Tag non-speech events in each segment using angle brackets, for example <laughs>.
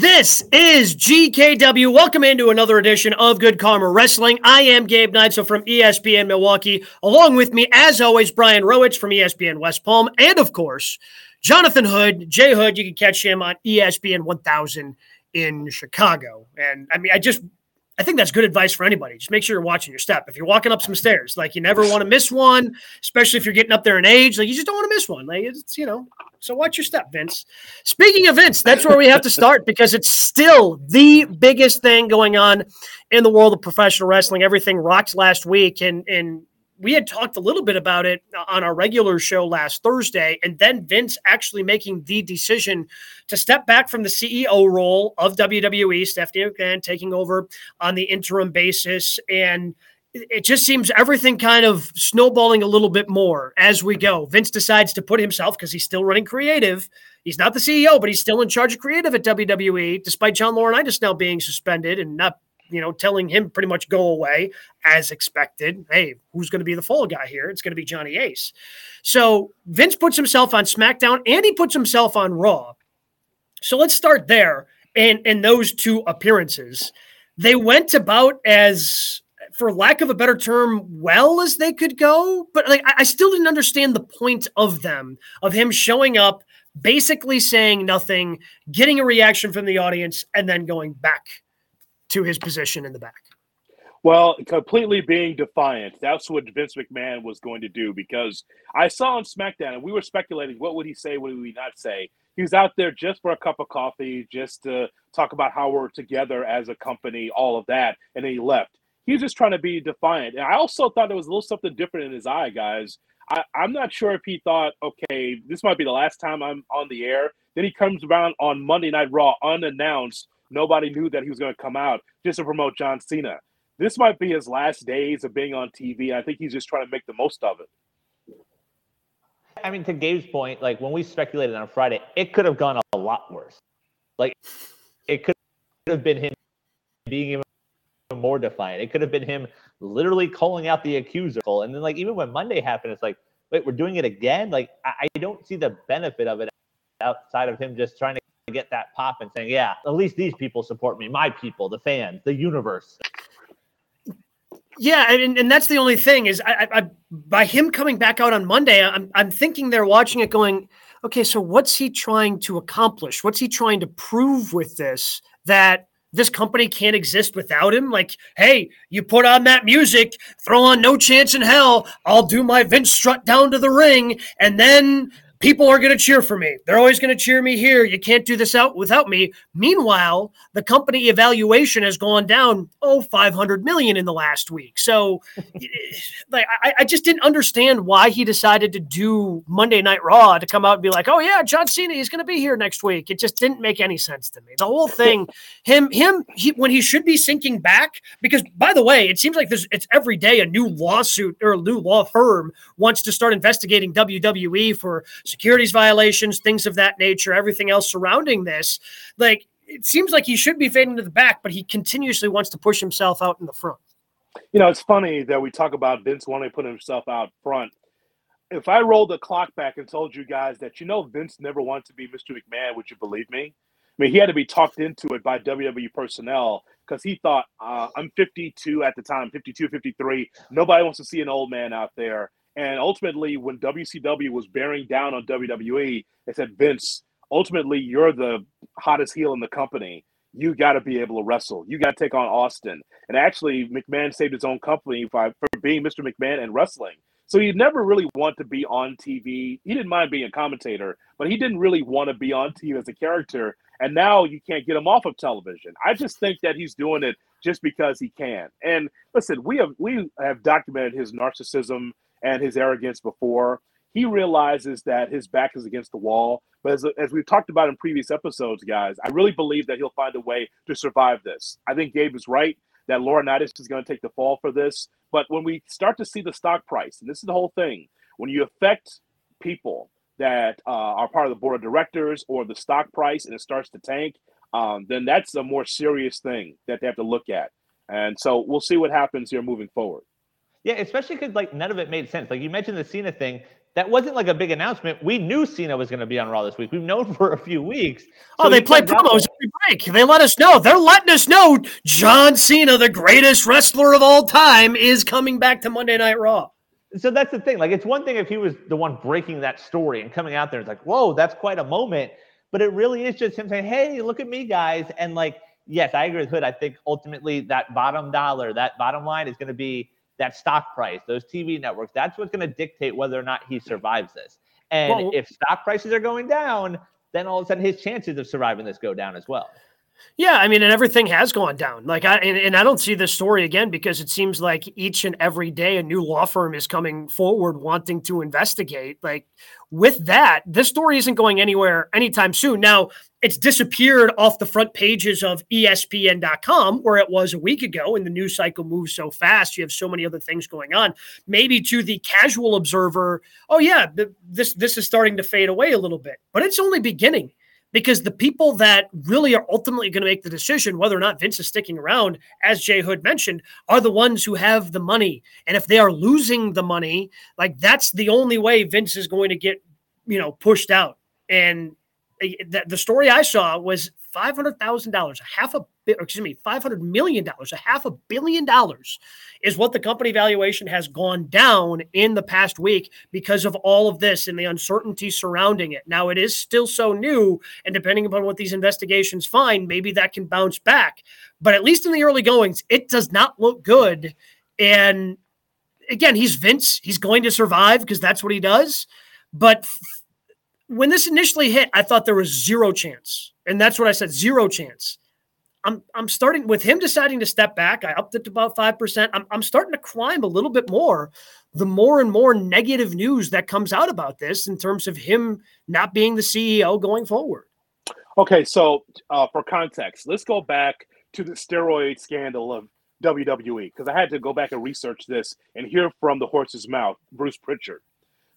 This is GKW. Welcome into another edition of Good Karma Wrestling. I am Gabe Neitzel from ESPN Milwaukee. Along with me, as always, Brian Rowitz from ESPN West Palm. And of course, Jonathan Hood, Jay Hood. You can catch him on ESPN 1000 in Chicago. And I mean, I just I think that's good advice for anybody. Just make sure you're watching your step. If you're walking up some stairs, like you never want to miss one, especially if you're getting up there in age, like you just don't want to miss one. Like it's, you know, so watch your step, Vince. Speaking of Vince, that's where we have to start because it's still the biggest thing going on in the world of professional wrestling. Everything rocked last week, and and we had talked a little bit about it on our regular show last Thursday, and then Vince actually making the decision to step back from the CEO role of WWE, Stephanie McMahon taking over on the interim basis. And it just seems everything kind of snowballing a little bit more as we go. Vince decides to put himself, because he's still running creative. He's not the CEO, but he's still in charge of creative at WWE, despite John Laurinaitis now being suspended and not you know, telling him pretty much go away as expected. Hey, who's going to be the fall guy here? It's going to be Johnny Ace. So Vince puts himself on SmackDown and he puts himself on Raw. So let's start there. And in those two appearances, they went about as, for lack of a better term, well as they could go. But like, I still didn't understand the point of them, of him showing up, basically saying nothing, getting a reaction from the audience, and then going back to his position in the back. Well, completely being defiant. That's what Vince McMahon was going to do because I saw on SmackDown and we were speculating what would he say, what would he not say. He was out there just for a cup of coffee, just to talk about how we're together as a company, all of that, and then he left. He was just trying to be defiant. And I also thought there was a little something different in his eye, guys. I, I'm not sure if he thought, okay, this might be the last time I'm on the air. Then he comes around on Monday Night Raw unannounced Nobody knew that he was going to come out just to promote John Cena. This might be his last days of being on TV. I think he's just trying to make the most of it. I mean, to Gabe's point, like when we speculated on Friday, it could have gone a lot worse. Like it could have been him being even more defiant. It could have been him literally calling out the accuser. And then, like, even when Monday happened, it's like, wait, we're doing it again? Like, I, I don't see the benefit of it outside of him just trying to get that pop and saying, yeah, at least these people support me, my people, the fans, the universe. Yeah, and, and that's the only thing is I, I, by him coming back out on Monday, I'm I'm thinking they're watching it going, okay, so what's he trying to accomplish? What's he trying to prove with this that this company can't exist without him? Like, hey, you put on that music, throw on No Chance in Hell, I'll do my Vince strut down to the ring, and then people are going to cheer for me. They're always going to cheer me here. You can't do this out without me. Meanwhile, the company evaluation has gone down, oh, 500 million in the last week. So <laughs> like, I, I, just didn't understand why he decided to do Monday Night Raw to come out and be like, oh, yeah, John Cena is going to be here next week. It just didn't make any sense to me. The whole <laughs> thing, him, him, he, when he should be sinking back, because by the way, it seems like there's, it's every day a new lawsuit or a new law firm wants to start investigating WWE for securities violations, things of that nature, everything else surrounding this. Like it seems like he should be fading to the back, but he continuously wants to push himself out in the front. You know, it's funny that we talk about Vince wanting to put himself out front. If I rolled the clock back and told you guys that you know Vince never wanted to be Mr. McMahon, would you believe me? I mean, he had to be talked into it by WWE personnel because he thought, uh, I'm 52 at the time, 52, 53. Nobody wants to see an old man out there. And ultimately, when WCW was bearing down on WWE, they said, Vince, ultimately, you're the hottest heel in the company. You got to be able to wrestle. You got to take on Austin. And actually, McMahon saved his own company by, for being Mr. McMahon and wrestling. So he never really wanted to be on TV. He didn't mind being a commentator, but he didn't really want to be on TV as a character. And now you can't get him off of television. I just think that he's doing it just because he can. And listen, we have we have documented his narcissism and his arrogance before. He realizes that his back is against the wall. But as, as we've talked about in previous episodes, guys, I really believe that he'll find a way to survive this. I think Gabe is right that Laurinaitis is going to take the fall for this. But when we start to see the stock price, and this is the whole thing, when you affect people that uh, are part of the board of directors or the stock price and it starts to tank, um, then that's a more serious thing that they have to look at. And so we'll see what happens here moving forward. Yeah, especially because like none of it made sense. Like you mentioned the Cena thing, that wasn't like a big announcement. We knew Cena was going to be on Raw this week. We've known <laughs> for a few weeks. Oh, so oh, they play promos every break. They let us know. They're letting us know John Cena, the greatest wrestler of all time, is coming back to Monday Night Raw. So that's the thing. Like, it's one thing if he was the one breaking that story and coming out there. It's like, whoa, that's quite a moment. But it really is just him saying, hey, look at me, guys. And like, yes, I agree with Hood. I think ultimately that bottom dollar, that bottom line is going to be that stock price, those TV networks. That's what's going to dictate whether or not he survives this. And well, if stock prices are going down, then all of a sudden his chances of surviving this go down as well. Yeah, I mean, and everything has gone down. Like, I and, and, I don't see this story again because it seems like each and every day a new law firm is coming forward wanting to investigate. Like, with that, this story isn't going anywhere anytime soon. Now, it's disappeared off the front pages of ESPN.com where it was a week ago, and the news cycle moves so fast. You have so many other things going on. Maybe to the casual observer, oh yeah, this this is starting to fade away a little bit, but it's only beginning because the people that really are ultimately going to make the decision whether or not Vince is sticking around, as Jay Hood mentioned, are the ones who have the money. And if they are losing the money, like that's the only way Vince is going to get, you know, pushed out. And the, the story I saw was five hundred thousand dollars, a half a excuse me, five hundred million dollars, a half a billion dollars, is what the company valuation has gone down in the past week because of all of this and the uncertainty surrounding it. Now it is still so new, and depending upon what these investigations find, maybe that can bounce back. But at least in the early goings, it does not look good. And again, he's Vince; he's going to survive because that's what he does. But when this initially hit, I thought there was zero chance. And that's what I said, zero chance. I'm I'm starting with him deciding to step back. I upped it to about five percent. I'm I'm starting to climb a little bit more. The more and more negative news that comes out about this in terms of him not being the CEO going forward. Okay, so uh, for context, let's go back to the steroid scandal of WWE because I had to go back and research this and hear from the horse's mouth, Bruce Pritchard.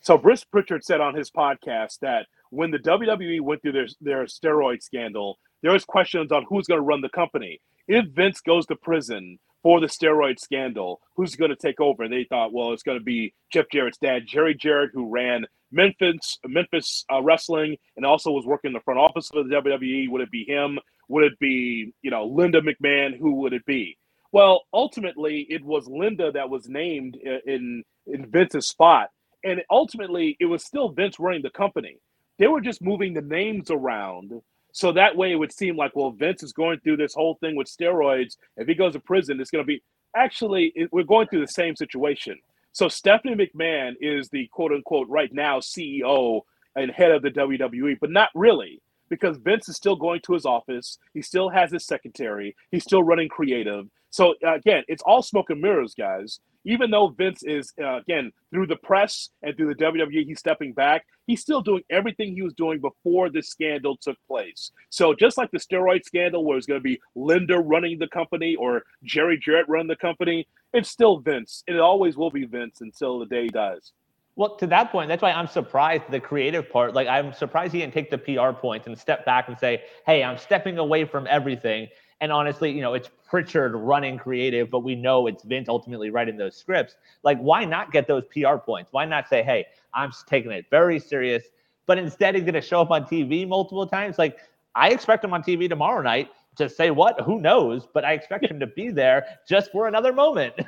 So Bruce Pritchard said on his podcast that when the WWE went through their, their steroid scandal, there was questions on who's going to run the company. If Vince goes to prison for the steroid scandal, who's going to take over? And they thought, well, it's going to be Jeff Jarrett's dad, Jerry Jarrett, who ran Memphis Memphis uh, Wrestling and also was working in the front office of the WWE. Would it be him? Would it be you know Linda McMahon? Who would it be? Well, ultimately, it was Linda that was named in in Vince's spot and ultimately it was still Vince running the company. They were just moving the names around so that way it would seem like well Vince is going through this whole thing with steroids. If he goes to prison, it's going to be actually it, we're going through the same situation. So Stephanie McMahon is the quote unquote right now CEO and head of the WWE, but not really because Vince is still going to his office. He still has his secretary. He's still running creative. So again, it's all smoke and mirrors, guys. Even though Vince is uh, again through the press and through the WWE, he's stepping back. He's still doing everything he was doing before this scandal took place. So just like the steroid scandal, where it's going to be Linda running the company or Jerry Jarrett running the company, it's still Vince. It always will be Vince until the day he dies. Well, to that point, that's why I'm surprised the creative part. Like, I'm surprised he didn't take the PR points and step back and say, "Hey, I'm stepping away from everything." And honestly, you know, it's Pritchard running creative, but we know it's Vince ultimately writing those scripts. Like, why not get those PR points? Why not say, hey, I'm taking it very serious? But instead, he's going to show up on TV multiple times. Like, I expect him on TV tomorrow night to say what? Who knows? But I expect him to be there just for another moment. <laughs>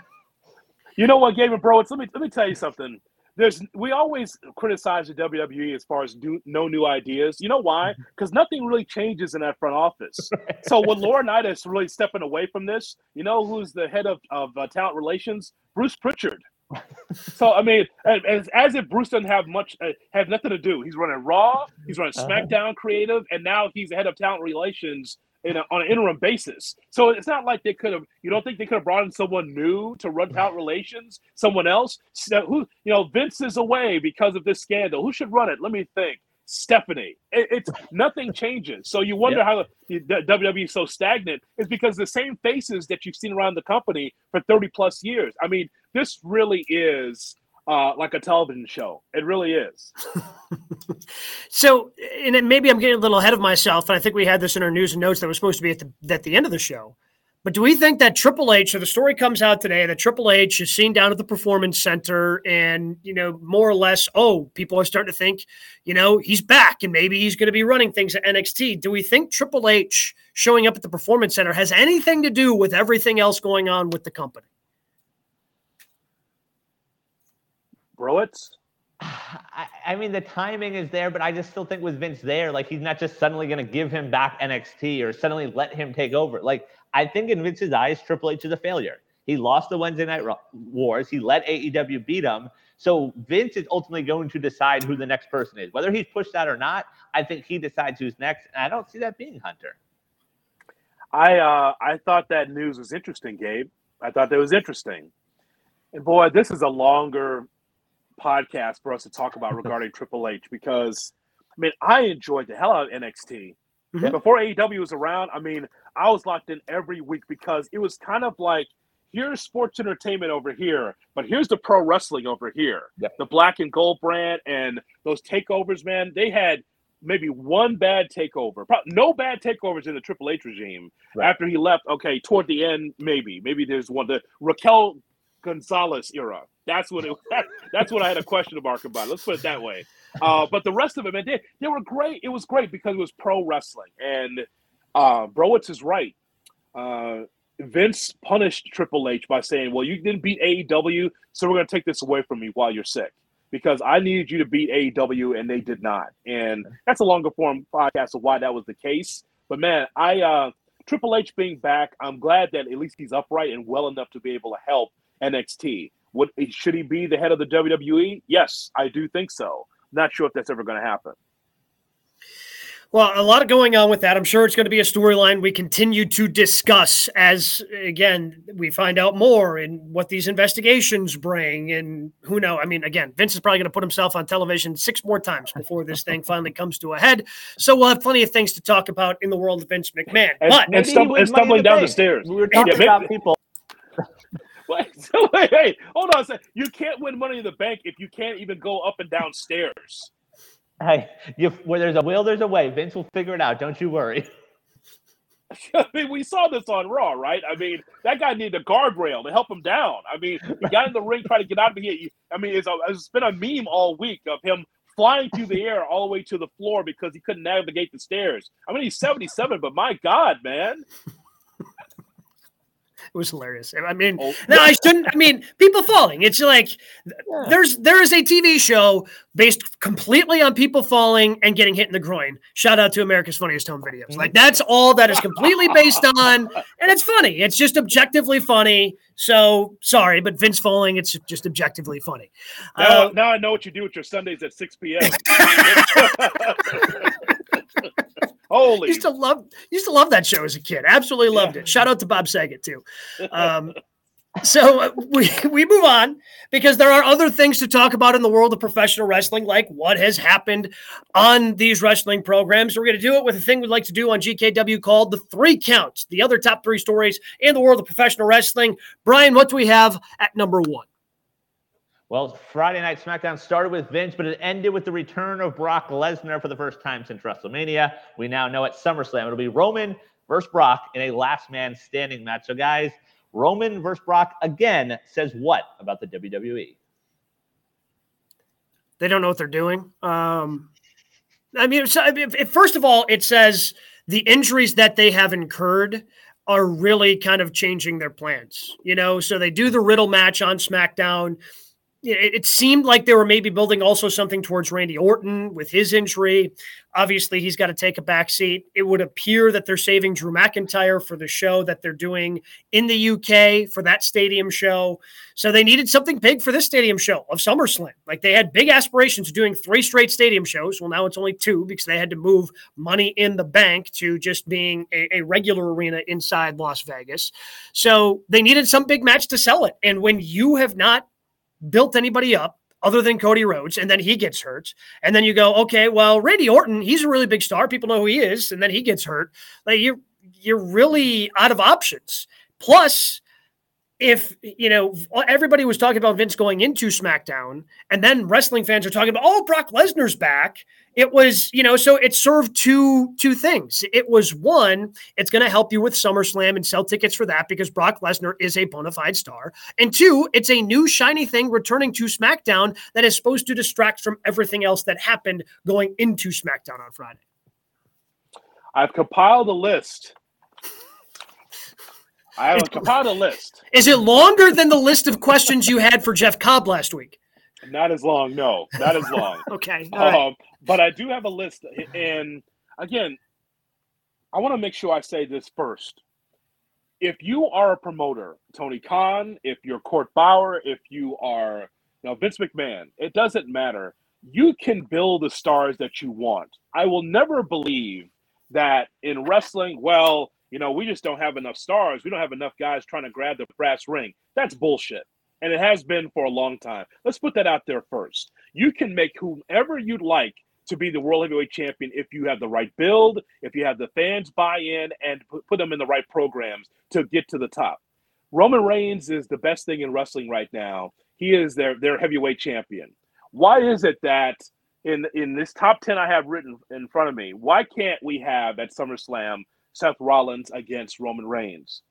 You know what, Gabe Bro? Let me let me tell you something there's we always criticize the WWE as far as do, no new ideas. You know why? <laughs> Because nothing really changes in that front office. <laughs> so when Laurinaitis really stepping away from this, you know who's the head of, of uh, talent relations? Bruce Pritchard. <laughs> so I mean, as, as if Bruce doesn't have much, uh, have nothing to do. He's running Raw, he's running uh-huh. SmackDown creative, and now he's the head of talent relations in a, on an interim basis. So it's not like they could have. You don't think they could have brought in someone new to run out relations? Someone else? So who? You know, Vince is away because of this scandal. Who should run it? Let me think. Stephanie. It, it's nothing changes. So you wonder how the, the WWE is so stagnant. Is because the same faces that you've seen around the company for thirty plus years. I mean, this really is uh, like a television show. It really is. <laughs> so, and maybe I'm getting a little ahead of myself, and I think we had this in our news and notes that was supposed to be at the at the end of the show. But do we think that Triple H, so the story comes out today that Triple H is seen down at the Performance Center and, you know, more or less, oh, people are starting to think, you know, he's back and maybe he's going to be running things at NXT. Do we think Triple H showing up at the Performance Center has anything to do with everything else going on with the company? <sighs> I, I, mean, the timing is there, but I just still think with Vince there, like he's not just suddenly going to give him back NXT or suddenly let him take over. Like I think in Vince's eyes, Triple H is a failure. He lost the Wednesday Night Wars. He let AEW beat him. So Vince is ultimately going to decide who the next person is, whether he's pushed that or not. I think he decides who's next, and I don't see that being Hunter. I uh, I thought that news was interesting, Gabe. I thought that was interesting. And boy, this is a longer podcast for us to talk about <laughs> regarding Triple H because I mean I enjoyed the hell out of NXT. Mm-hmm. Before AEW was around, I mean, I was locked in every week because it was kind of like here's sports entertainment over here, but here's the pro wrestling over here. The black and gold brand and those takeovers, man, they had maybe one bad takeover. No bad takeovers in the Triple H regime. Right. After he left, okay, toward the end, maybe. Maybe there's one. The Raquel Gonzalez era. That's what it. <laughs> That, that's what I had a question mark about. Let's put it that way. Uh, but the rest of it, man, they, they were great. It was great because it was pro wrestling, and uh, Browitz is right. Uh, Vince punished Triple H by saying, "Well, you didn't beat AEW, so we're going to take this away from you while you're sick." Because I needed you to beat AEW, and they did not. And that's a longer form podcast of why that was the case. But man, I uh, Triple H being back, I'm glad that at least he's upright and well enough to be able to help NXT. What should he be the head of the WWE? Yes, I do think so. Not sure if that's ever going to happen. Well, a lot of going on with that. I'm sure it's going to be a storyline we continue to discuss as, again, we find out more and what these investigations bring. And who knows? I mean, again, Vince is probably going to put himself on television six more times before this thing finally comes to a head. So we'll have plenty of things to talk about in the world of Vince McMahon. And, but and, stum- and stumbling down the stairs. We were talking yeah, about people <laughs> Wait, so wait, wait, hold on a second. You can't win money in the bank if you can't even go up and down stairs. Hey, you, where there's a will, there's a way. Vince will figure it out. Don't you worry. <laughs> I mean, we saw this on Raw, right? I mean, that guy needed a guardrail to help him down. I mean, he got in the ring trying to get out of here. I mean, it's, a, it's been a meme all week of him flying through the air all the way to the floor because he couldn't navigate the stairs. I mean, he's 77, but my God, man. It was hilarious. I mean, oh. no, I shouldn't. I mean, people falling. It's like yeah. there's there is a TV show based completely on people falling and getting hit in the groin. Shout out to America's Funniest Home Videos. Like that's all that is completely based <laughs> on, and it's funny. It's just objectively funny. So sorry, but Vince falling, it's just objectively funny. Now, uh, now I know what you do with your Sundays at six p.m. <laughs> <laughs> <laughs> Holy! Used to love used to love that show as a kid. Absolutely loved yeah. it. Shout out to Bob Saget too. <laughs> Um, so uh, we we move on because there are other things to talk about in the world of professional wrestling, like what has happened on these wrestling programs. We're going to do it with a thing we'd like to do on GKW called the three counts, the other top three stories in the world of professional wrestling. Brian, what do we have at number one? Well, Friday Night SmackDown started with Vince, but it ended with the return of Brock Lesnar for the first time since WrestleMania. We now know at SummerSlam it'll be Roman versus Brock in a last man standing match. So, guys, Roman versus Brock again says what about the WWE? They don't know what they're doing. Um, I mean, first of all, it says the injuries that they have incurred are really kind of changing their plans. You know, so they do the Riddle match on SmackDown it seemed like they were maybe building also something towards Randy Orton with his injury. Obviously, he's got to take a back seat. It would appear that they're saving Drew McIntyre for the show that they're doing in the UK for that stadium show. So they needed something big for this stadium show of SummerSlam. Like they had big aspirations of doing three straight stadium shows. Well, now it's only two because they had to move money in the bank to just being a, a regular arena inside Las Vegas. So they needed some big match to sell it. And when you have not built anybody up other than Cody Rhodes, and then he gets hurt. And then you go, okay, well, Randy Orton, he's a really big star. People know who he is, and then he gets hurt. Like you're you're really out of options. Plus, if you know everybody was talking about Vince going into SmackDown, and then wrestling fans are talking about oh Brock Lesnar's back. It was you know so it served two two things. It was one, it's going to help you with SummerSlam and sell tickets for that because Brock Lesnar is a bona fide star, and two, it's a new shiny thing returning to SmackDown that is supposed to distract from everything else that happened going into SmackDown on Friday. I've compiled a list I have compiled a list. Is it longer than the list of questions you had for Jeff Cobb last week? Not as long, no, not as long. <laughs> okay, um, but I do have a list, and again, I want to make sure I say this first. If you are a promoter, Tony Khan, if you're Court Bauer, if you are you know, Vince McMahon, it doesn't matter. You can build the stars that you want. I will never believe that in wrestling, well, you know, we just don't have enough stars. We don't have enough guys trying to grab the brass ring. That's bullshit. And it has been for a long time. Let's put that out there first. You can make whomever you'd like to be the world heavyweight champion if you have the right build, if you have the fans buy in and put them in the right programs to get to the top. Roman Reigns is the best thing in wrestling right now. He is their their heavyweight champion. Why is it that in in this top 10 I have written in front of me, why can't we have at SummerSlam Seth Rollins against Roman Reigns?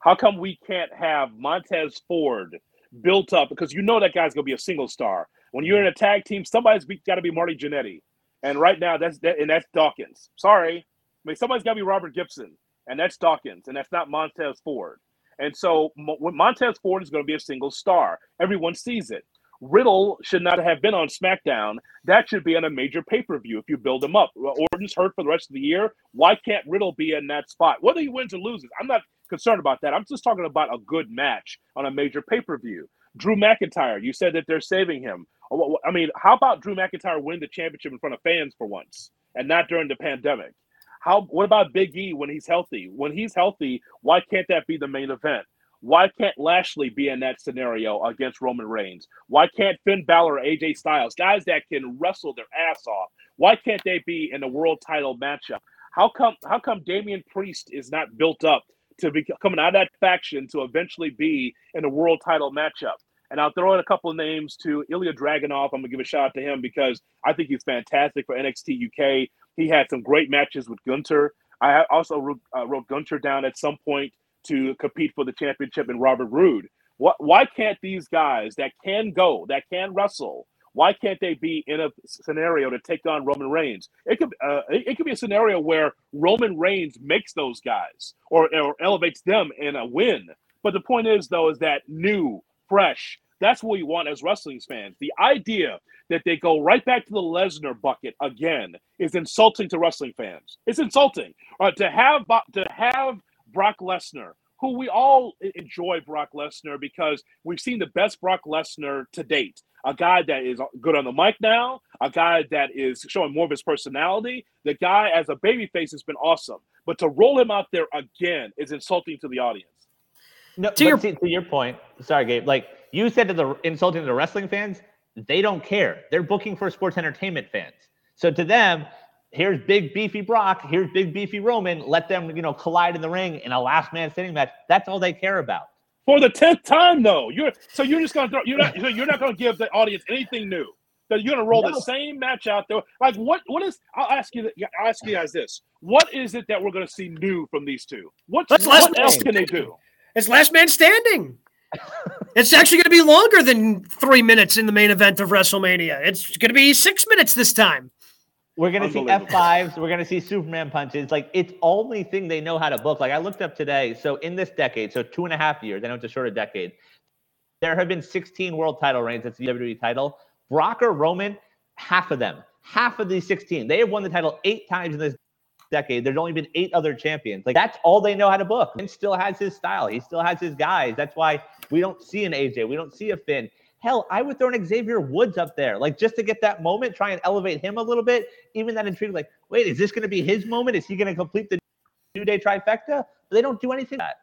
How come we can't have Montez Ford built up? Because you know that guy's to be a single star. When you're in a tag team, somebody's got to be Marty Jannetty. And right now, that's that, and that's Dawkins. Sorry. I mean, somebody's got to be Robert Gibson, and that's Dawkins, and that's not Montez Ford. And so Montez Ford is going to be a single star, everyone sees it. Riddle should not have been on SmackDown. That should be on a major pay per view if you build him up. Orton's hurt for the rest of the year. Why can't Riddle be in that spot? Whether he wins or loses, I'm not concerned about that. I'm just talking about a good match on a major pay per view. Drew McIntyre, you said that they're saving him. Oh, I mean, how about Drew McIntyre win the championship in front of fans for once and not during the pandemic? How? What about Big E when he's healthy? When he's healthy, why can't that be the main event? Why can't Lashley be in that scenario against Roman Reigns? Why can't Finn Balor, AJ Styles, guys that can wrestle their ass off, why can't they be in a world title matchup? How come how come Damian Priest is not built up to be coming out of that faction to eventually be in a world title matchup? And I'll throw in a couple of names to Ilya Dragunov. I'm gonna give a shout out to him because I think he's fantastic for NXT UK. He had some great matches with Gunther. I also wrote, uh, wrote Gunther down at some point to compete for the championship in Robert Roode. What, why can't these guys that can go, that can wrestle, why can't they be in a scenario to take on Roman Reigns? It could uh, it could be a scenario where Roman Reigns makes those guys or, or elevates them in a win. But the point is, though, is that new, fresh. That's what we want as wrestling fans. The idea that they go right back to the Lesnar bucket again is insulting to wrestling fans. It's insulting. Uh, to have to have Brock Lesnar, who we all enjoy Brock Lesnar because we've seen the best Brock Lesnar to date. A guy that is good on the mic now, a guy that is showing more of his personality. The guy as a babyface has been awesome, but to roll him out there again is insulting to the audience. No, to, your, to your point, sorry, Gabe. Like you said to the insulting to the wrestling fans, they don't care. They're booking for sports entertainment fans. So to them, here's big beefy Brock, here's big beefy Roman. Let them, you know, collide in the ring in a last man standing match. That's all they care about. For the tenth time, though, you're so you're just gonna throw you're not you're not gonna give the audience anything new. That you're gonna roll no. the same match out there. Like what? What is? I'll ask you. I'll ask you guys this: What is it that we're gonna see new from these two? What, what else can they do? It's last man standing. it's actually going to be longer than three minutes in the main event of WrestleMania. It's going to be six minutes this time. We're gonna see F5s. We're gonna see Superman punches. Like it's only thing they know how to book. Like I looked up today. So in this decade, so two and a half years, I know it's a shorter decade, there have been 16 world title reigns. That's the WWE title. Brock or Roman, half of them, half of these 16. They have won the title eight times in this decade. There's only been eight other champions. Like that's all they know how to book. And still has his style. He still has his guys. That's why we don't see an AJ. We don't see a Finn. Hell, I would throw an Xavier Woods up there, like just to get that moment, try and elevate him a little bit. Even that intrigue, like, wait, is this going to be his moment? Is he going to complete the New Day trifecta? They don't do anything like that.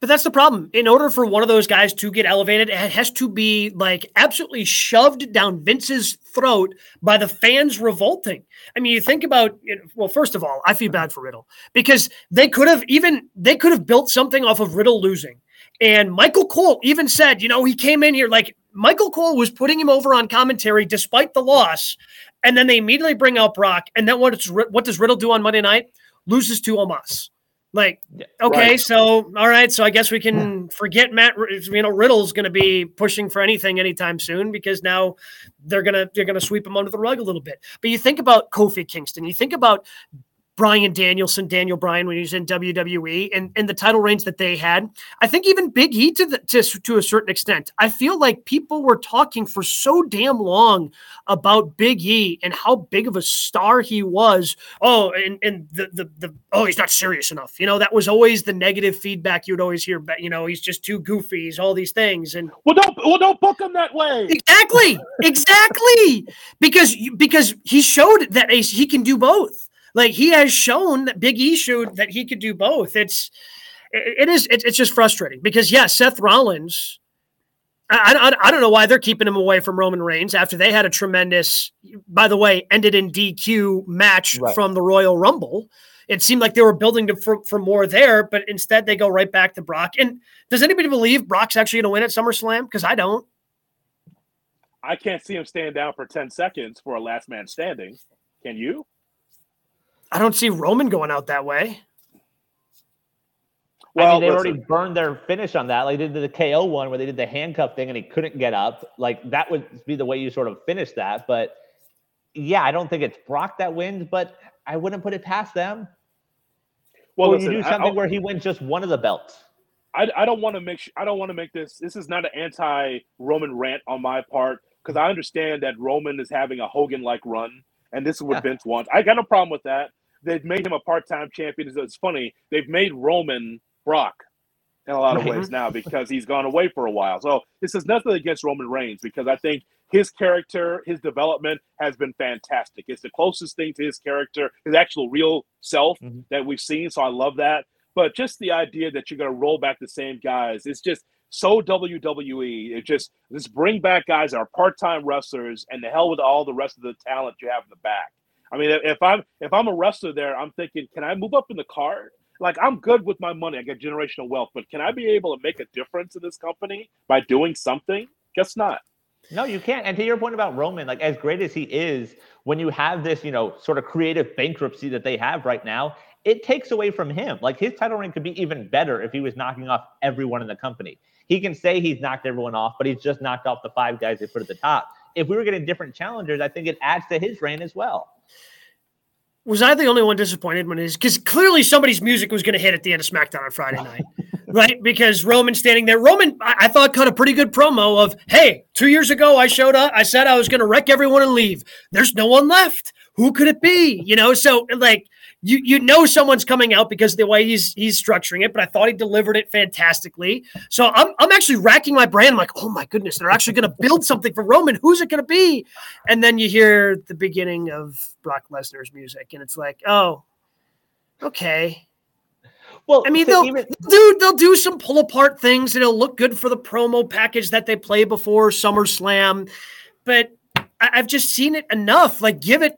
But that's the problem. In order for one of those guys to get elevated, it has to be like absolutely shoved down Vince's throat by the fans revolting. I mean, you think about well, first of all, I feel bad for Riddle because they could have even they could have built something off of Riddle losing And Michael Cole even said, you know, he came in here like Michael Cole was putting him over on commentary despite the loss. And then they immediately bring out Brock. And then what, what does Riddle do on Monday night? Loses to Omos. Like, okay, right. so all right, so I guess we can forget Matt. You know, Riddle's going to be pushing for anything anytime soon because now they're gonna they're gonna sweep him under the rug a little bit. But you think about Kofi Kingston, you think about Bryan Danielson, Daniel Bryan when he was in WWE and, and the title reigns that they had. I think even Big E to, the, to, to a certain extent. I feel like people were talking for so damn long about Big E and how big of a star he was. Oh, and, and the, the, the, oh, he's not serious enough. You know, that was always the negative feedback you would always hear, but you know, he's just too goofy. He's all these things. And well, don't, well, don't book him that way. Exactly. exactly. because, because he showed that he can do both. Like he has shown that Big E showed that he could do both. It's it is it's just frustrating because yeah, Seth Rollins. I, I, I don't know why they're keeping him away from Roman Reigns after they had a tremendous, by the way, ended in DQ match right. from the Royal Rumble. It seemed like they were building to, for, for more there, but instead they go right back to Brock. And does anybody believe Brock's actually going to win at SummerSlam? Because I don't. I can't see him stand down for 10 seconds for a last man standing. Can you? I don't see Roman going out that way. Well, I mean, they already burned their finish on that. Like they did the KO one where they did the handcuff thing and he couldn't get up. Like that would be the way you sort of finish that. But yeah, I don't think it's Brock that wins, but I wouldn't put it past them. Well, listen, you do something I, where he wins just one of the belts. I, I don't want to make I don't want to make this. This is not an anti Roman rant on my part because I understand that Roman is having a Hogan like run, and this is what Vince wants. I got no problem with that they've made him a part-time champion. It's funny they've made Roman Brock in a lot of ways now because he's gone away for a while. So this is nothing against Roman Reigns because I think his character, his development has been fantastic. It's the closest thing to his character, his actual real self mm-hmm. that we've seen. So I love that. But just the idea that you're going to roll back the same guys, it's just so WWE. It just just bring back guys that are part-time wrestlers and the hell with all the rest of the talent you have in the back. I mean, if I'm if I'm a wrestler there, I'm thinking, can I move up in the card? Like I'm good with my money. I get generational wealth, but can I be able to make a difference in this company by doing something? Guess not. No, you can't. And to your point about Roman, like as great as he is, when you have this, you know, sort of creative bankruptcy that they have right now, it takes away from him. Like his title reign could be even better if he was knocking off everyone in the company. He can say he's knocked everyone off, but he's just knocked off the five guys they put at the top. If we were getting different challengers, I think it adds to his reign as well was I the only one disappointed when it is because clearly somebody's music was going to hit at the end of SmackDown on Friday night, <laughs> right? Because Roman standing there, Roman, I, I, thought cut a pretty good promo of, "Hey, two years ago I showed up, I said I was going to wreck everyone and leave. There's no one left. Who could it be? You know, so like you you know someone's coming out because of the way he's he's structuring it, but I thought he delivered it fantastically. So I'm I'm actually racking my brain. I'm like, oh my goodness, they're actually going to build something for Roman. Who's it going to be? And then you hear the beginning of Brock Lesnar's music, and it's like, oh, okay. Well, I mean, they'll even- do they'll do some pull apart things, and it'll look good for the promo package that they play before SummerSlam, but I, I've just seen it enough. Like, give it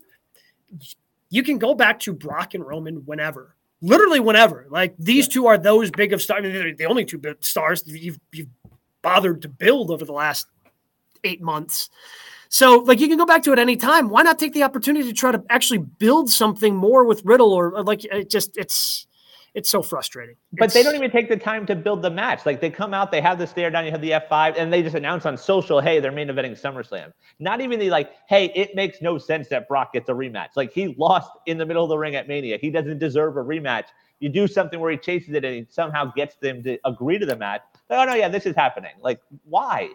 you can go back to Brock and Roman whenever, literally whenever. Like these yeah. two are those big of stars. I mean, they're the only two big stars you've, you've bothered to build over the last eight months. So, like, you can go back to it any time. Why not take the opportunity to try to actually build something more with Riddle or like it just it's it's so frustrating. But it's, they don't even take the time to build the match. Like they come out, they have the stare down, you have the F5, and they just announce on social, hey, they're main eventing SummerSlam. Not even the like, hey, it makes no sense that Brock gets a rematch. Like he lost in the middle of the ring at Mania. He doesn't deserve a rematch. You do something where he chases it and he somehow gets them to agree to the match. Like, oh no, yeah, this is happening. Like, why?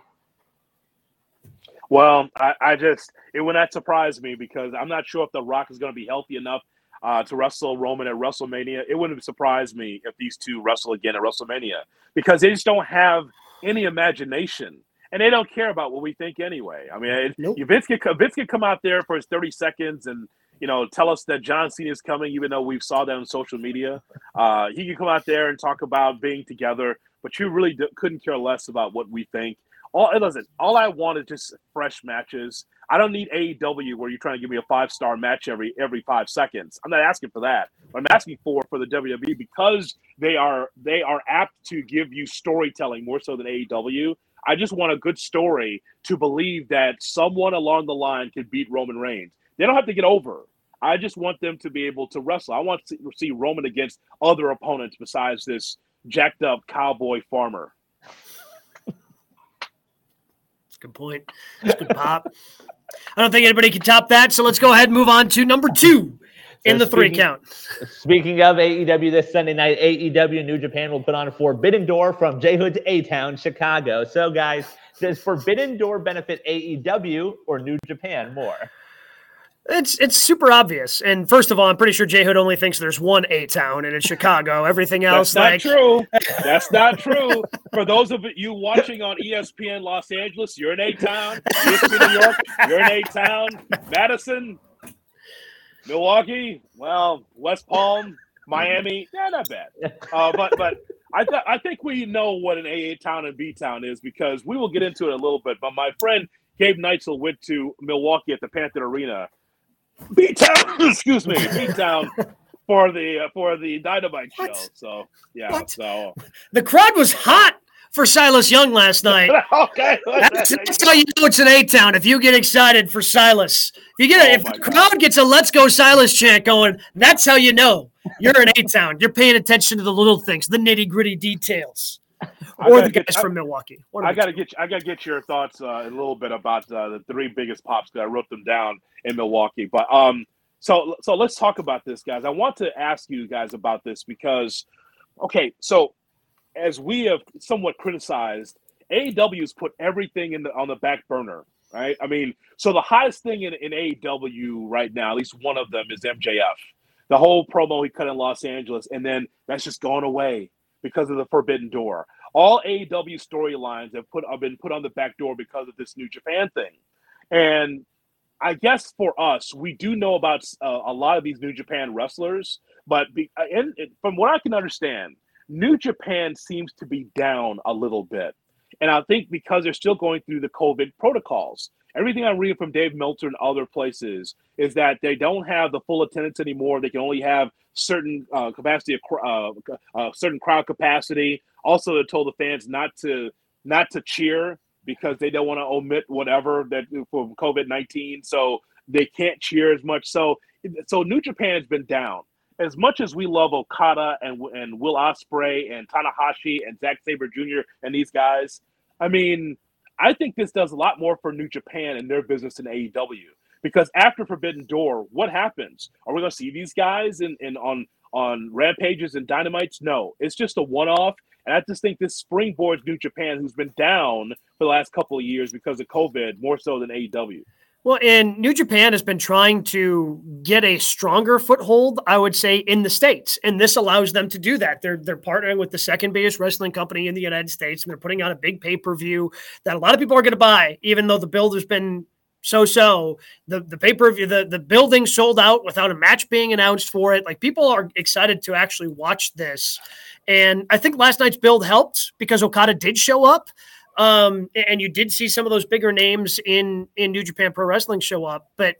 Well, I, I just it would not surprise me because I'm not sure if the Rock is going to be healthy enough uh, to wrestle Roman at WrestleMania, it wouldn't surprise me if these two wrestle again at WrestleMania because they just don't have any imagination and they don't care about what we think anyway. I mean, nope. Vince can Vince can come out there for his thirty seconds and you know tell us that John Cena is coming, even though we've saw that on social media. Uh, he can come out there and talk about being together, but you really couldn't care less about what we think. All listen, all I want is just fresh matches. I don't need AEW where you're trying to give me a five star match every every five seconds. I'm not asking for that. What I'm asking for for the WWE because they are they are apt to give you storytelling more so than AEW. I just want a good story to believe that someone along the line can beat Roman Reigns. They don't have to get over. I just want them to be able to wrestle. I want to see Roman against other opponents besides this jacked up cowboy farmer. A good point. That's good pop. I don't think anybody can top that. So let's go ahead and move on to number two in so the three count. Speaking of AEW this Sunday night, AEW New Japan will put on Forbidden Door from J Hood to A Town, Chicago. So, guys, does Forbidden Door benefit AEW or New Japan more? It's it's super obvious. And first of all, I'm pretty sure J Hood only thinks there's one A town and it's <laughs> Chicago. Everything else, That's like... not true. <laughs> That's not true. For those of you watching on ESPN Los Angeles, you're in A town. ESPN New York, you're in A town. Madison, Milwaukee, well, West Palm, Miami, yeah, not bad. Uh, but but I th- I think we know what an A town and B town is because we will get into it a little bit. But my friend Gabe Neitzel went to Milwaukee at the Panther Arena beat town. <coughs> excuse me, <laughs> beat town for the uh, for the Dynamite what? show. So yeah, what? so the crowd was hot for Silas Young last night. <laughs> okay, that's, that's, how you know it's an A town. If you get excited for Silas, if you get oh if the crowd God. gets a "Let's Go Silas" chant going, that's how you know you're an A town. You're paying attention to the little things, the nitty gritty details <laughs> or the guys get, from I, Milwaukee. I got to get I got to get your thoughts uh, a little bit about uh, the three biggest pops because I wrote them down in Milwaukee. But um, so so let's talk about this, guys. I want to ask you guys about this because, okay, so as we have somewhat criticized, AEW has put everything in the on the back burner, right? I mean, so the hottest thing in, in AEW right now, at least one of them, is MJF. The whole promo he cut in Los Angeles, and then that's just gone away because of the Forbidden Door. All AEW storylines have put have been put on the back door because of this New Japan thing, and I guess for us, we do know about uh, a lot of these New Japan wrestlers, but be, uh, and, from what I can understand, New Japan seems to be down a little bit. And I think because they're still going through the COVID protocols, everything I'm reading from Dave Meltzer and other places is that they don't have the full attendance anymore. They can only have certain uh, capacity of uh, uh, certain crowd capacity. Also, they told the fans not to not to cheer because they don't want to omit whatever that for COVID nineteen. So they can't cheer as much. So so New Japan has been down. As much as we love Okada and and Will Ospreay and Tanahashi and Zack Sabre Jr. and these guys, I mean, I think this does a lot more for New Japan and their business than AEW. Because after Forbidden Door, what happens? Are we going to see these guys in, in on on rampages and dynamites? No, it's just a one off. And I just think this springboards New Japan, who's been down for the last couple of years because of COVID, more so than AEW. Well, and New Japan has been trying to get a stronger foothold, I would say, in the states, and this allows them to do that. They're they're partnering with the second biggest wrestling company in the United States, and they're putting on a big pay per view that a lot of people are going to buy, even though the build has been so so. The the pay per view, the the building sold out without a match being announced for it. Like people are excited to actually watch this, and I think last night's build helped because Okada did show up. Um, and you did see some of those bigger names in in New Japan Pro Wrestling show up, but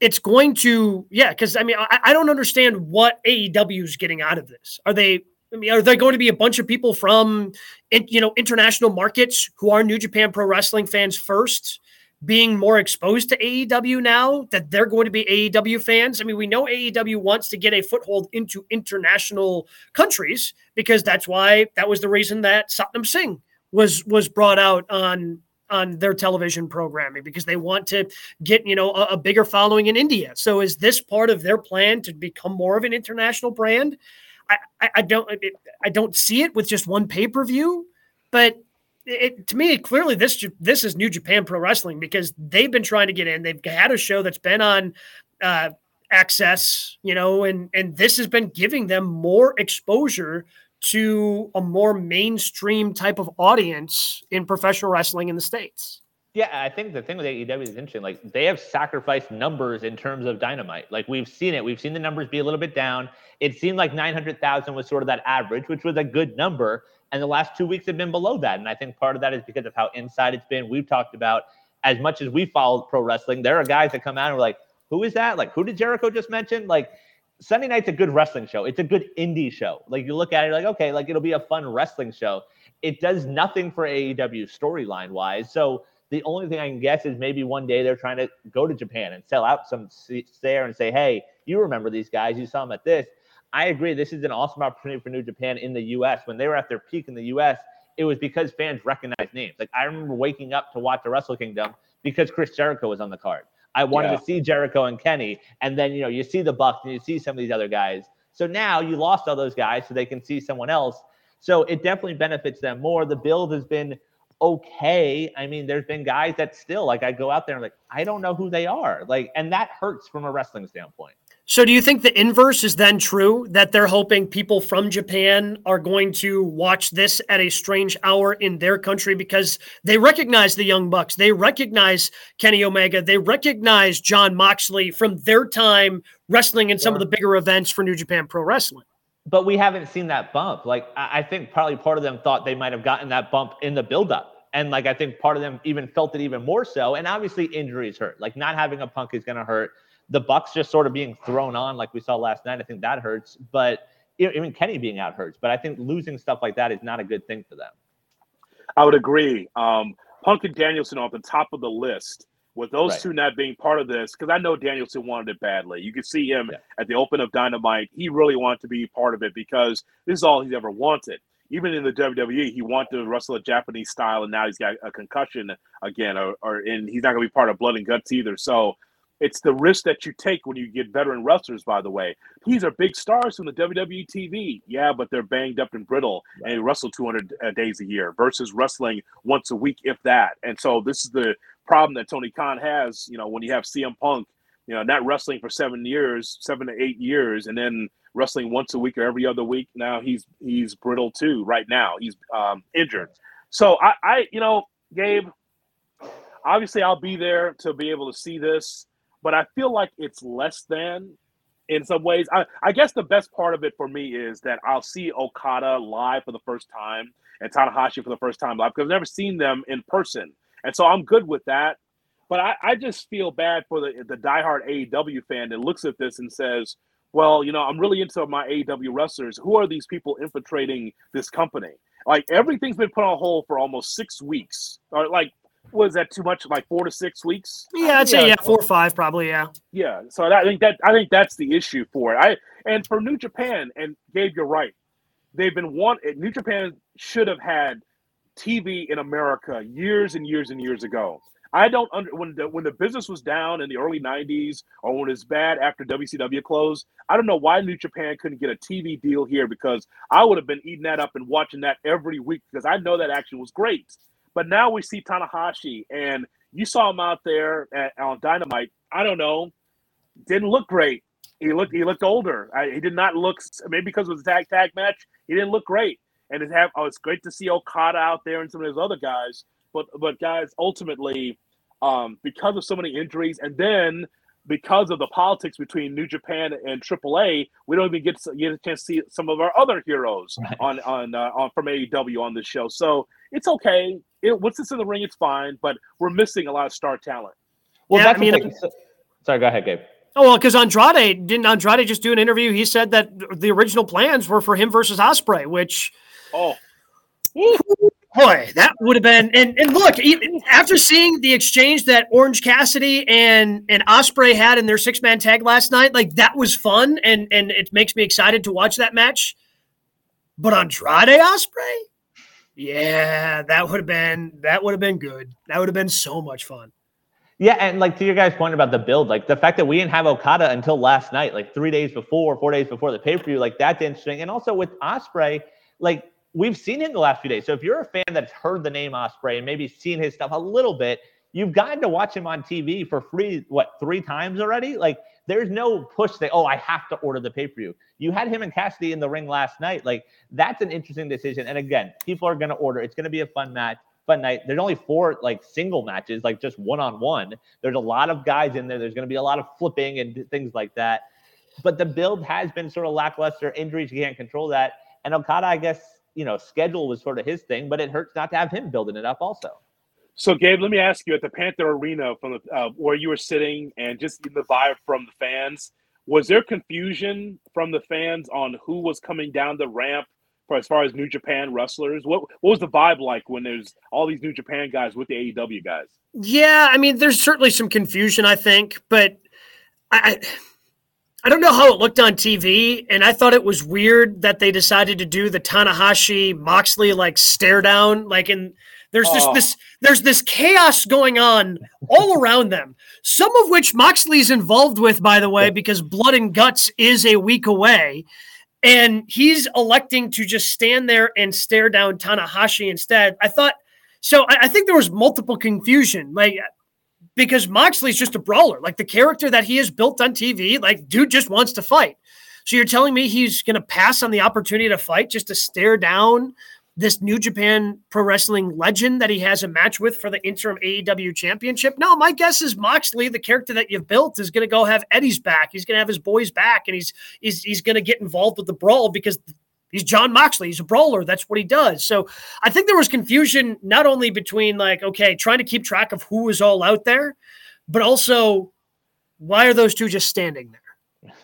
it's going to yeah. Because I mean, I, I don't understand what AEW is getting out of this. Are they I mean, are there going to be a bunch of people from, you know, international markets who are New Japan Pro Wrestling fans first, being more exposed to AEW now that they're going to be AEW fans? I mean, we know AEW wants to get a foothold into international countries because that's why that was the reason that Satnam Singh was was brought out on on their television programming because they want to get you know a, a, bigger following in India. So is this part of their plan to become more of an international brand? I I, I don't I don't see it with just one pay per view, but it, to me clearly this this is New Japan Pro Wrestling because they've been trying to get in. They've had a show that's been on. Uh, access you know and and this has been giving them more exposure to a more mainstream type of audience in professional wrestling in the states. Yeah, I think the thing with AEW is interesting. Like they have sacrificed numbers in terms of dynamite. Like we've seen it. We've seen the numbers be a little bit down. It seemed like 900,000 was sort of that average, which was a good number. And the last two weeks have been below that. And I think part of that is because of how inside it's been. We've talked about as much as we followed pro wrestling, there are guys that come out and are like, who is that? Like, who did Jericho just mention? Like, Sunday night's a good wrestling show. It's a good indie show. Like, you look at it, like, okay, like it'll be a fun wrestling show. It does nothing for AEW storyline wise. So, the only thing I can guess is maybe one day they're trying to go to Japan and sell out some seats there and say, hey, you remember these guys, you saw them at this. I agree. This is an awesome opportunity for New Japan in the US. When they were at their peak in the US, it was because fans recognized names. Like I remember waking up to watch the Wrestle Kingdom because Chris Jericho was on the card. I wanted yeah. to see Jericho and Kenny, and then you know you see the Bucks and you see some of these other guys. So now you lost all those guys, so they can see someone else. So it definitely benefits them more. The build has been okay. I mean, there's been guys that still like I go out there and like I don't know who they are, like, and that hurts from a wrestling standpoint. So, do you think the inverse is then true that they're hoping people from Japan are going to watch this at a strange hour in their country because they recognize the Young Bucks, they recognize Kenny Omega, they recognize Jon Moxley from their time wrestling in some of the bigger events for New Japan Pro Wrestling? But we haven't seen that bump. Like, I think probably part of them thought they might have gotten that bump in the buildup. And like, I think part of them even felt it even more so. And obviously, injuries hurt. Like, not having a punk is going to hurt the Bucks just sort of being thrown on like we saw last night, I think that hurts. But even Kenny being out hurts. But I think losing stuff like that is not a good thing for them. I would agree. Um, Punk and Danielson are at the top of the list. With those right. two not being part of this, because I know Danielson wanted it badly. You could see him yeah. at the open of Dynamite. He really wanted to be part of it because this is all he's ever wanted. Even in the WWE, he wanted to wrestle a Japanese style, and now he's got a concussion again, or, or and he's not going to be part of Blood and Guts either. So it's the risk that you take when you get veteran wrestlers, by the way. These are big stars from the WWE TV. Yeah, but they're banged up and brittle right. and wrestle 200 uh, days a year versus wrestling once a week, if that. And so this is the problem that Tony Khan has, you know, when you have CM Punk, you know, not wrestling for seven years, seven to eight years, and then wrestling once a week or every other week. Now he's he's brittle too. Right now he's um, injured. So I, I, you know, Gabe, obviously I'll be there to be able to see this but I feel like it's less than in some ways. I, I guess the best part of it for me is that I'll see Okada live for the first time and Tanahashi for the first time live because I've never seen them in person. And so I'm good with that. But I, I just feel bad for the, the diehard AEW fan that looks at this and says, well, you know, I'm really into my AEW wrestlers. Who are these people infiltrating this company? Like everything's been put on hold for almost six weeks, or like was that too much? Like four to six weeks? Yeah, I'd say yeah, four or five probably. Yeah. Yeah. So that, I think that I think that's the issue for it. I and for New Japan and Gabe, you're right. They've been one. New Japan should have had TV in America years and years and years ago. I don't under when the when the business was down in the early '90s or when it's bad after WCW closed. I don't know why New Japan couldn't get a TV deal here because I would have been eating that up and watching that every week because I know that action was great. But now we see Tanahashi, and you saw him out there at, on Dynamite. I don't know, didn't look great. He looked he looked older. I, he did not look maybe because it was a tag tag match. He didn't look great. And it have oh, it's great to see Okada out there and some of those other guys. But but guys, ultimately, um, because of so many injuries, and then because of the politics between New Japan and AAA, we don't even get to, get a chance to see some of our other heroes right. on on uh, on from AEW on this show. So it's okay. It, once it's in the ring, it's fine. But we're missing a lot of star talent. Well, yeah, that's I mean, sorry, go ahead, Gabe. Oh well, because Andrade didn't Andrade just do an interview? He said that the original plans were for him versus Ospreay, which oh. Boy, that would have been and, and look after seeing the exchange that Orange Cassidy and and Ospreay had in their six man tag last night, like that was fun and and it makes me excited to watch that match. But Andrade Ospreay, yeah, that would have been that would have been good. That would have been so much fun. Yeah, and like to your guys' point about the build, like the fact that we didn't have Okada until last night, like three days before, four days before the pay per view, like that's interesting. And also with Ospreay, like we've seen him the last few days. So if you're a fan that's heard the name Ospreay and maybe seen his stuff a little bit, you've gotten to watch him on TV for free, what, three times already? Like there's no push say, oh, I have to order the pay-per-view. You had him and Cassidy in the ring last night. Like that's an interesting decision. And again, people are gonna order. It's gonna be a fun match. Fun night. There's only four like single matches, like just one on one. There's a lot of guys in there. There's going to be a lot of flipping and things like that. But the build has been sort of lackluster. Injuries, you can't control that. And Okada, I guess, you know, schedule was sort of his thing, but it hurts not to have him building it up also. So, Gabe, let me ask you at the Panther Arena from the, uh, where you were sitting and just the vibe from the fans, was there confusion from the fans on who was coming down the ramp for as far as New Japan wrestlers? What what was the vibe like when there's all these New Japan guys with the AEW guys? Yeah, I mean, there's certainly some confusion, I think, but I I don't know how it looked on TV, and I thought it was weird that they decided to do the Tanahashi Moxley like stare down, like in there's this oh. this there's this chaos going on all <laughs> around them. Some of which Moxley's involved with, by the way, because Blood and Guts is a week away. And he's electing to just stand there and stare down Tanahashi instead. I thought so. I, I think there was multiple confusion. Like because Moxley's just a brawler. Like the character that he has built on TV, like dude just wants to fight. So you're telling me he's going to pass on the opportunity to fight just to stare down this New Japan Pro Wrestling legend that he has a match with for the interim AEW championship? No, my guess is Moxley, the character that you've built, is going to go have Eddie's back. He's going to have his boys back, and he's he's he's going to get involved with the brawl because He's Jon Moxley. He's a brawler. That's what he does. So I think there was confusion not only between like, okay, trying to keep track of who is all out there, but also why are those two just standing there?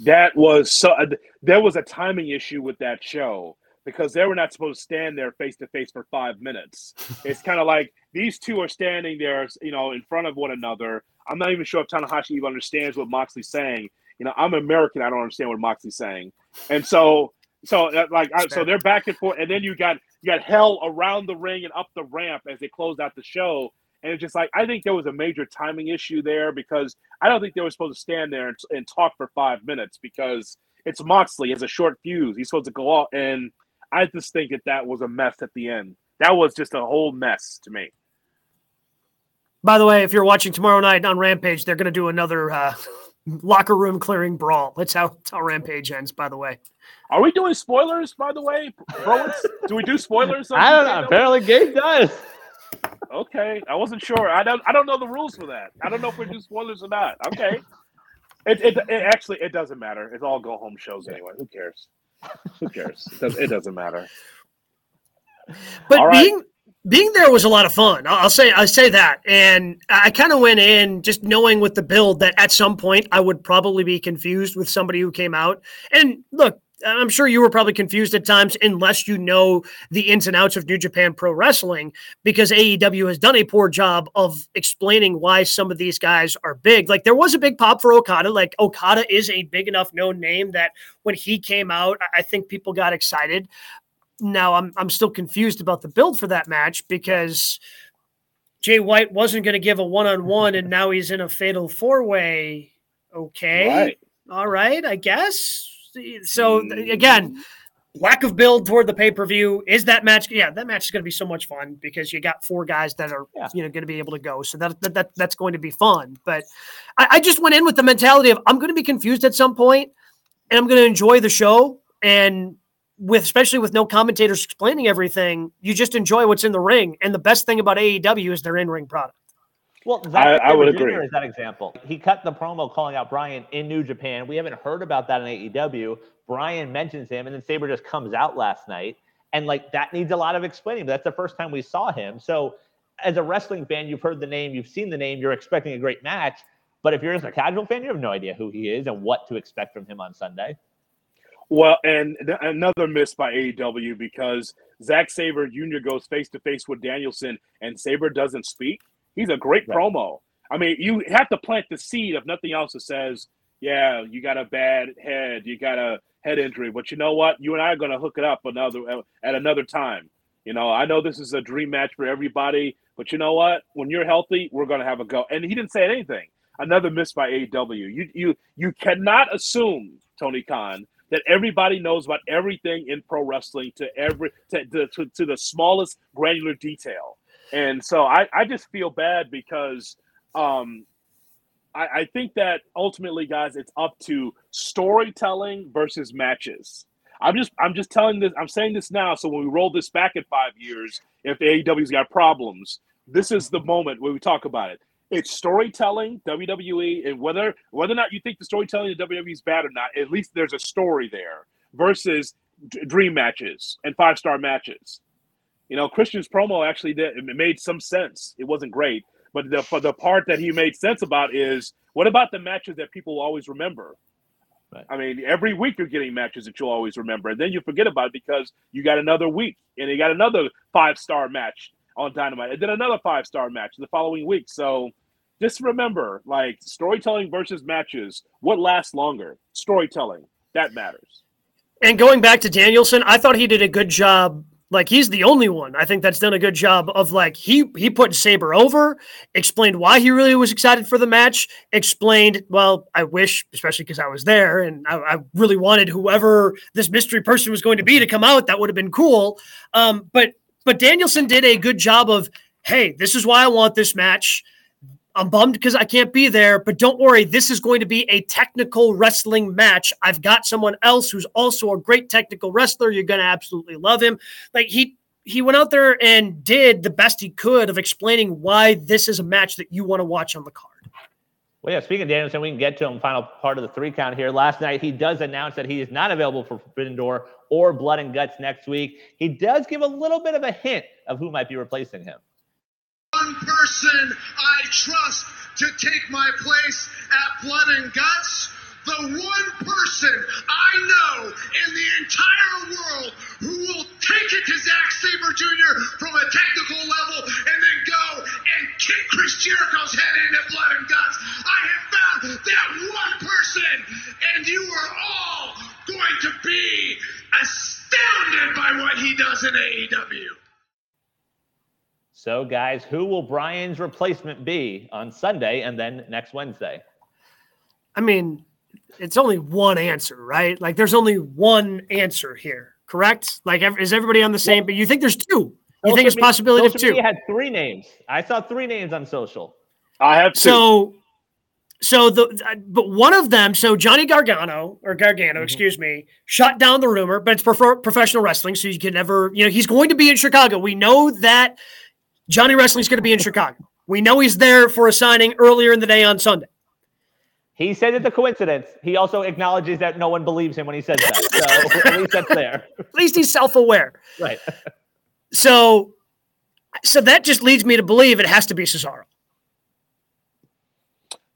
That was so. Uh, there was a timing issue with that show because they were not supposed to stand there face to face for five minutes. it's kind of like these two are standing there, you know, in front of one another. I'm not even sure if Tanahashi even understands what Moxley's saying. You know, I'm American. I don't understand what Moxley's saying, and so so like so they're back and forth, and then you got you got hell around the ring and up the ramp as they close out the show. And it's just like I think there was a major timing issue there because I don't think they were supposed to stand there and, and talk for five minutes because it's Moxley has a short fuse. He's supposed to go out, and I just think that that was a mess at the end. That was just a whole mess to me. By the way, if you're watching tomorrow night on Rampage, they're going to do another uh, <laughs> locker room clearing brawl. That's how, that's how Rampage ends, by the way. Are we doing spoilers, by the way? Bro, do we do spoilers? <laughs> I don't know. Apparently, Gabe does. Okay, I wasn't sure. I don't. I don't know the rules for that. I don't know if we do spoilers or not. Okay. It, it, it actually it doesn't matter. It's all go home shows anyway. Who cares? Who cares? It, does, doesn't matter. But right. being being there was a lot of fun. I'll say I say that, and I kind of went in just knowing with the build that at some point I would probably be confused with somebody who came out. And look, I'm sure you were probably confused at times unless you know the ins and outs of New Japan Pro Wrestling because AEW has done a poor job of explaining why some of these guys are big. Like there was a big pop for Okada. Like Okada is a big enough known name that when he came out, I think people got excited. Now I'm I'm still confused about the build for that match because Jay White wasn't going to give a one-on-one and now he's in a fatal four-way. Okay. Right. All right, I guess. So again, lack of build toward the pay-per-view is that match yeah that match is going to be so much fun because you got four guys that are yeah. you know going to be able to go so that, that, that that's going to be fun but I, I, just went in with the mentality of i'm going to be confused at some point and i'm going to enjoy the show and with especially with no commentators explaining everything, you just enjoy what's in the ring. And the best thing about AEW is their in-ring product. Well, I, I would agree. Is that example? He cut the promo calling out Bryan in New Japan. We haven't heard about that in AEW. Bryan mentions him, and then Sabre just comes out last night, and like that needs a lot of explaining. But that's the first time we saw him. So, as a wrestling fan, you've heard the name, you've seen the name, you're expecting a great match. But if you're just a casual fan, you have no idea who he is and what to expect from him on Sunday. Well, and th- another miss by AEW because Zack Sabre Jr. goes face to face with Danielson, and Sabre doesn't speak. He's a great right. promo. I mean, you have to plant the seed if nothing else that says, "Yeah, you got a bad head, you got a head injury, but you know what? You and I are going to hook it up another at another time." You know, I know this is a dream match for everybody, but you know what? When you're healthy, we're going to have a go. And he didn't say anything. Another miss by AEW. You you you cannot assume Tony Khan that everybody knows about everything in pro wrestling to every to, to, to the smallest granular detail. And so I, I just feel bad because um, I, I think that ultimately, guys, it's up to storytelling versus matches. I'm just I'm just telling this I'm saying this now so when we roll this back in five years, if AEW's got problems, this is the moment where we talk about it. It's storytelling, WWE, and whether whether or not you think the storytelling of WWE is bad or not, at least there's a story there. Versus dream matches and five star matches. You know, Christian's promo actually did it made some sense. It wasn't great, but the for the part that he made sense about is what about the matches that people always remember? Right. I mean, every week you're getting matches that you'll always remember, and then you forget about it because you got another week, and you got another five star match on Dynamite, and then another five star match the following week. So just remember, like storytelling versus matches, what lasts longer? Storytelling that matters. And going back to Danielson, I thought he did a good job. Like he's the only one I think that's done a good job of like he he put Sabre over, explained why he really was excited for the match, explained well I wish especially because I was there and I, I, really wanted whoever this mystery person was going to be to come out that would have been cool. Um, but but Danielson did a good job of hey this is why I want this match. I'm bummed because I can't be there, but don't worry. This is going to be a technical wrestling match. I've got someone else who's also a great technical wrestler. You're going to absolutely love him. Like he he went out there and did the best he could of explaining why this is a match that you want to watch on the card. Well, yeah, speaking of Danielson, we can get to him final part of the three count here. Last night, he does announce that he is not available for Forbidden Door or Blood and Guts next week. He does give a little bit of a hint of who might be replacing him one person I trust to take my place at Blood and Guts. The one person I know in the entire world who will take it to Zack Sabre Jr. from a technical level and then go and kick Chris Jericho's head into Blood and Guts. I have found that one person, and you are all going to be astounded by what he does in AEW. So, guys, who will Bryan's replacement be on Sunday and then next Wednesday? I mean, it's only one answer, right? Like, there's only one answer here, correct? Like, is everybody on the same? Well, but you think there's two? You think it's possibility of two? He had three names. I saw three names on social. I have two. So, so the but one of them, so Johnny Gargano or Gargano, mm-hmm. excuse me, shut down the rumor, but it's prefer, professional wrestling, so you can never, you know, he's going to be in Chicago. We know that Johnny Wrestling's going to be in Chicago. We know he's there for a signing earlier in the day on Sunday. He said it's a coincidence. He also acknowledges that no one believes him when he says that. So at <laughs> least that's there. At least he's self-aware. Right. so so that just leads me to believe it has to be Cesaro.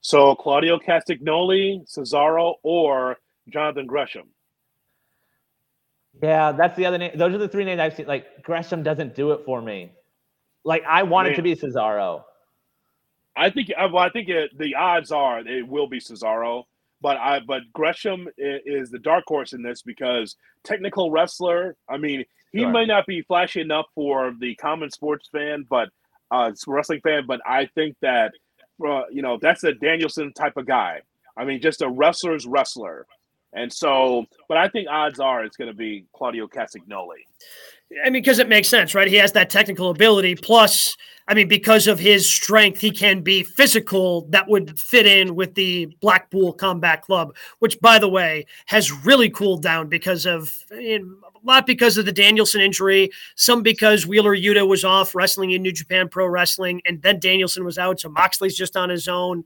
So Claudio Castagnoli, Cesaro, or Jonathan Gresham. Yeah, that's the other name. Those are the three names I've seen. Like Gresham doesn't do it for me. Like I want it to be Cesaro. I think. Uh, well, I think it, the odds are it will be Cesaro. But I, but Gresham is the dark horse in this because technical wrestler. I mean, he sure. might not be flashy enough for the common sports fan, but uh, wrestling fan. But I think that uh, you know that's a Danielson type of guy. I mean, just a wrestler's wrestler. And so, but I think odds are it's going to be Claudio Castagnoli. I mean, because it makes sense, right? He has that technical ability. Plus, I mean, because of his strength, he can be physical. That would fit in with the Blackpool Combat Club, which, by the way, has really cooled down because of a lot because of the Danielson injury, some because Wheeler Yuta was off wrestling in New Japan Pro Wrestling, and then Danielson was out, so Moxley's just on his own.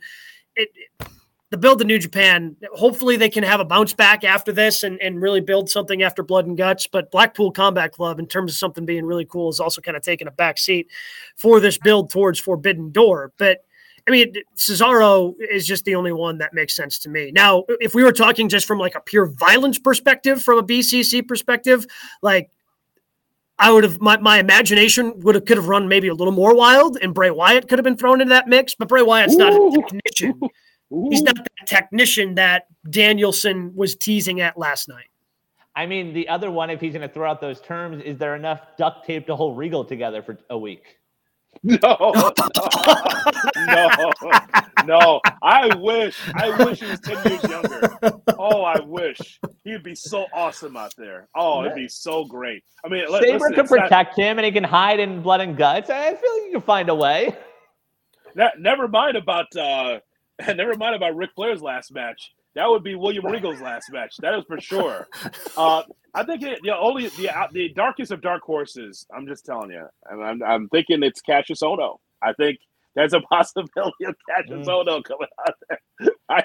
It, it the build to New Japan. Hopefully, they can have a bounce back after this and, and really build something after Blood and Guts. But Blackpool Combat Club, in terms of something being really cool, is also kind of taking a back seat for this build towards Forbidden Door. But I mean, Cesaro is just the only one that makes sense to me. Now, if we were talking just from like a pure violence perspective, from a BCC perspective, like I would have my, my imagination would have could have run maybe a little more wild, and Bray Wyatt could have been thrown into that mix. But Bray Wyatt's Ooh. not a technician. <laughs> Ooh. He's not that technician that Danielson was teasing at last night. I mean, the other one, if he's going to throw out those terms, is there enough duct tape to hold Regal together for a week? No, <laughs> no, no. I wish, I wish he was 10 years younger. Oh, I wish. He'd be so awesome out there. Oh, it'd be so great. I mean, Sabre listen, can protect not... him and he can hide in blood and guts. I feel like you can find a way. never mind about uh, and <laughs> never mind about Ric Flair's last match. That would be William Regal's last match. That is for sure. <laughs> Uh, I think it, you know, only the uh, the darkest of dark horses. I'm just telling you. I'm, I'm, I'm thinking it's Kassius Ohno. I think there's a <laughs> possibility of Kassius mm. Ohno coming out there. I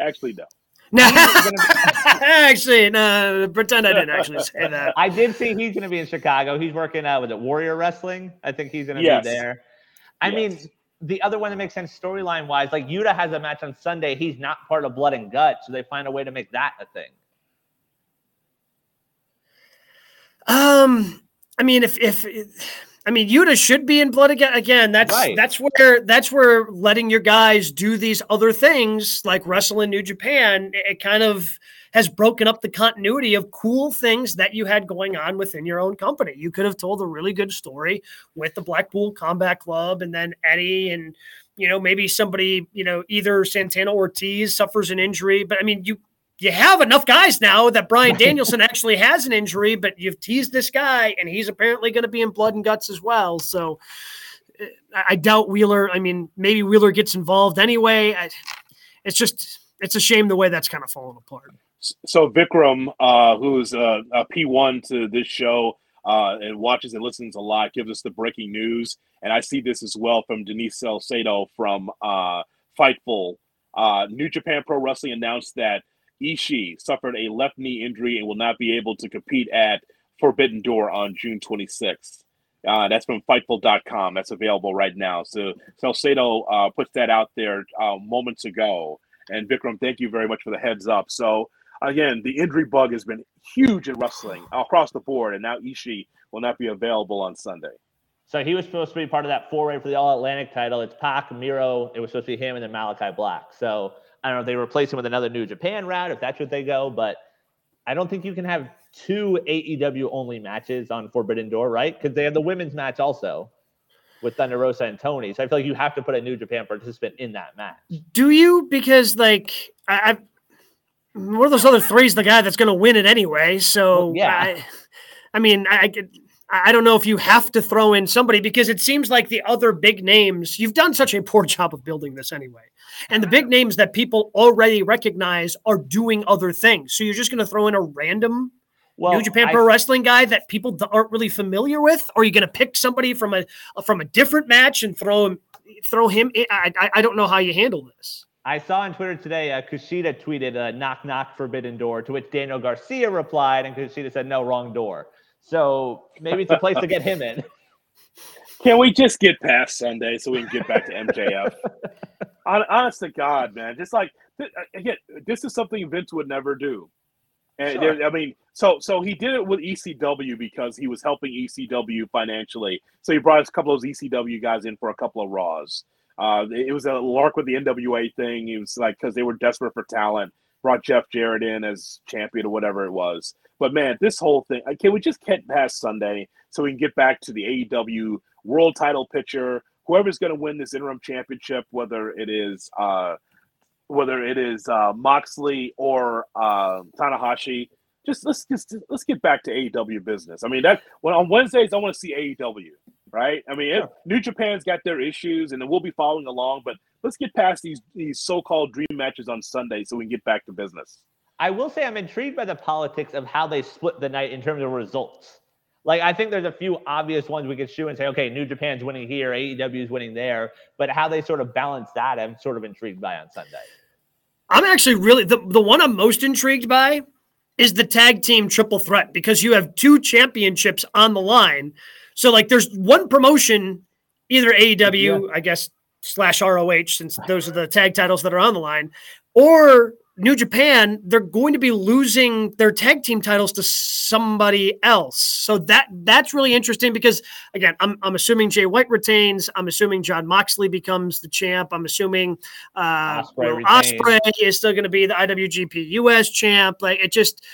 actually no. actually, no, pretend I didn't actually say that. I did see he's going to be in Chicago. He's working out with it Warrior Wrestling. I think he's going to Yes. be there. I Yes. mean, the other one that makes sense storyline wise, like Yuta has a match on Sunday. He's not part of Blood and Gut, so they find a way to make that a thing. Um, I mean, if if I mean Yuta should be in blood again. Again, that's Right. that's where that's where letting your guys do these other things like wrestle in New Japan. It, it kind of has broken up the continuity of cool things that you had going on within your own company. You could have told a really good story with the Blackpool Combat Club, and then Eddie and. You know, maybe somebody, you know, either Santana Ortiz suffers an injury, but I mean, you you have enough guys now that Bryan Danielson actually has an injury, but you've teased this guy, and he's apparently going to be in blood and guts as well. So eh, I, I doubt Wheeler. I mean, maybe Wheeler gets involved anyway. I, it's just it's a shame the way that's kind of fallen apart. So Vikram, uh, who's a, a P1 to this show uh, and watches and listens a lot, gives us the breaking news. And I see this as well from Denise Salcedo from uh, Fightful. Uh, New Japan Pro Wrestling announced that Ishii suffered a left knee injury and will not be able to compete at Forbidden Door on June 26th. Uh, that's from Fightful.com. That's available right now. So Salcedo uh, puts that out there uh, moments ago. And Vikram, thank you very much for the heads up. So again, the injury bug has been huge in wrestling across the board, and now Ishii will not be available on Sunday. So he was supposed to be part of that four-way for the All Atlantic title. It's Pac, Miro. It was supposed to be him and then Malachi Black. So I don't know if they replace him with another New Japan route, if that's what they go. But I don't think you can have two AEW only matches on Forbidden Door, right? Because they have the women's match also with Thunder Rosa and Toni. So I feel like you have to put a New Japan participant in that match. Do you? Because like I, I one of those other three is the guy that's going to win it anyway. So Well, yeah. I, I mean, I, I I don't know if you have to throw in somebody because it seems like the other big names, you've done such a poor <laughs> job of building this anyway. And the big names that people already recognize are doing other things. So you're just going to throw in a random Well, New Japan I- Pro Wrestling guy that people aren't really familiar with, or are you going to pick somebody from a from a different match and throw him throw him? In? I, I I don't know how you handle this. I saw on Twitter today, uh, Kushida tweeted a knock knock forbidden door, to which Daniel Garcia replied, and Kushida said, no, wrong door. So maybe it's a place to get him in. <laughs> Can we just get past Sunday so we can get back to MJF? <laughs> Hon- Honest to God, man, just like th- again, this is something Vince would never do. And Sure. there- I mean, so so he did it with ECW because he was helping ECW financially. So he brought a couple of those ECW guys in for a couple of Raws. Uh, it was a lark with the NWA thing. It was like because they were desperate for talent. Brought Jeff Jarrett in as champion or whatever it was. But man, this whole thing, can we just get past Sunday so we can get back to the AEW world title picture? Whoever's going to win this interim championship, whether it is uh, whether it is uh, Moxley or uh, Tanahashi, just let's just let's get back to AEW business. I mean, that when on Wednesdays I want to see AEW, right? I mean, it, New Japan's got their issues, and then we'll be following along. But let's get past these these so-called dream matches on Sunday so we can get back to business. I will say I'm intrigued by the politics of how they split the night in terms of results. Like I think there's a few obvious ones we could shoot and say, okay, New Japan's winning here, AEW is winning there, but how they sort of balance that, I'm sort of intrigued by on Sunday. I'm actually really the, the one I'm most intrigued by is the tag team triple threat because you have two championships on the line. So like there's one promotion, either AEW, I guess, slash ROH, since those are the tag titles that are on the line, or New Japan, they're going to be losing their tag team titles to somebody else. So that that's really interesting because again, I'm, I'm assuming Jay White retains. I'm assuming Jon Moxley becomes the champ. I'm assuming uh, retains. Ospreay is still going to be the IWGP US champ. Like it just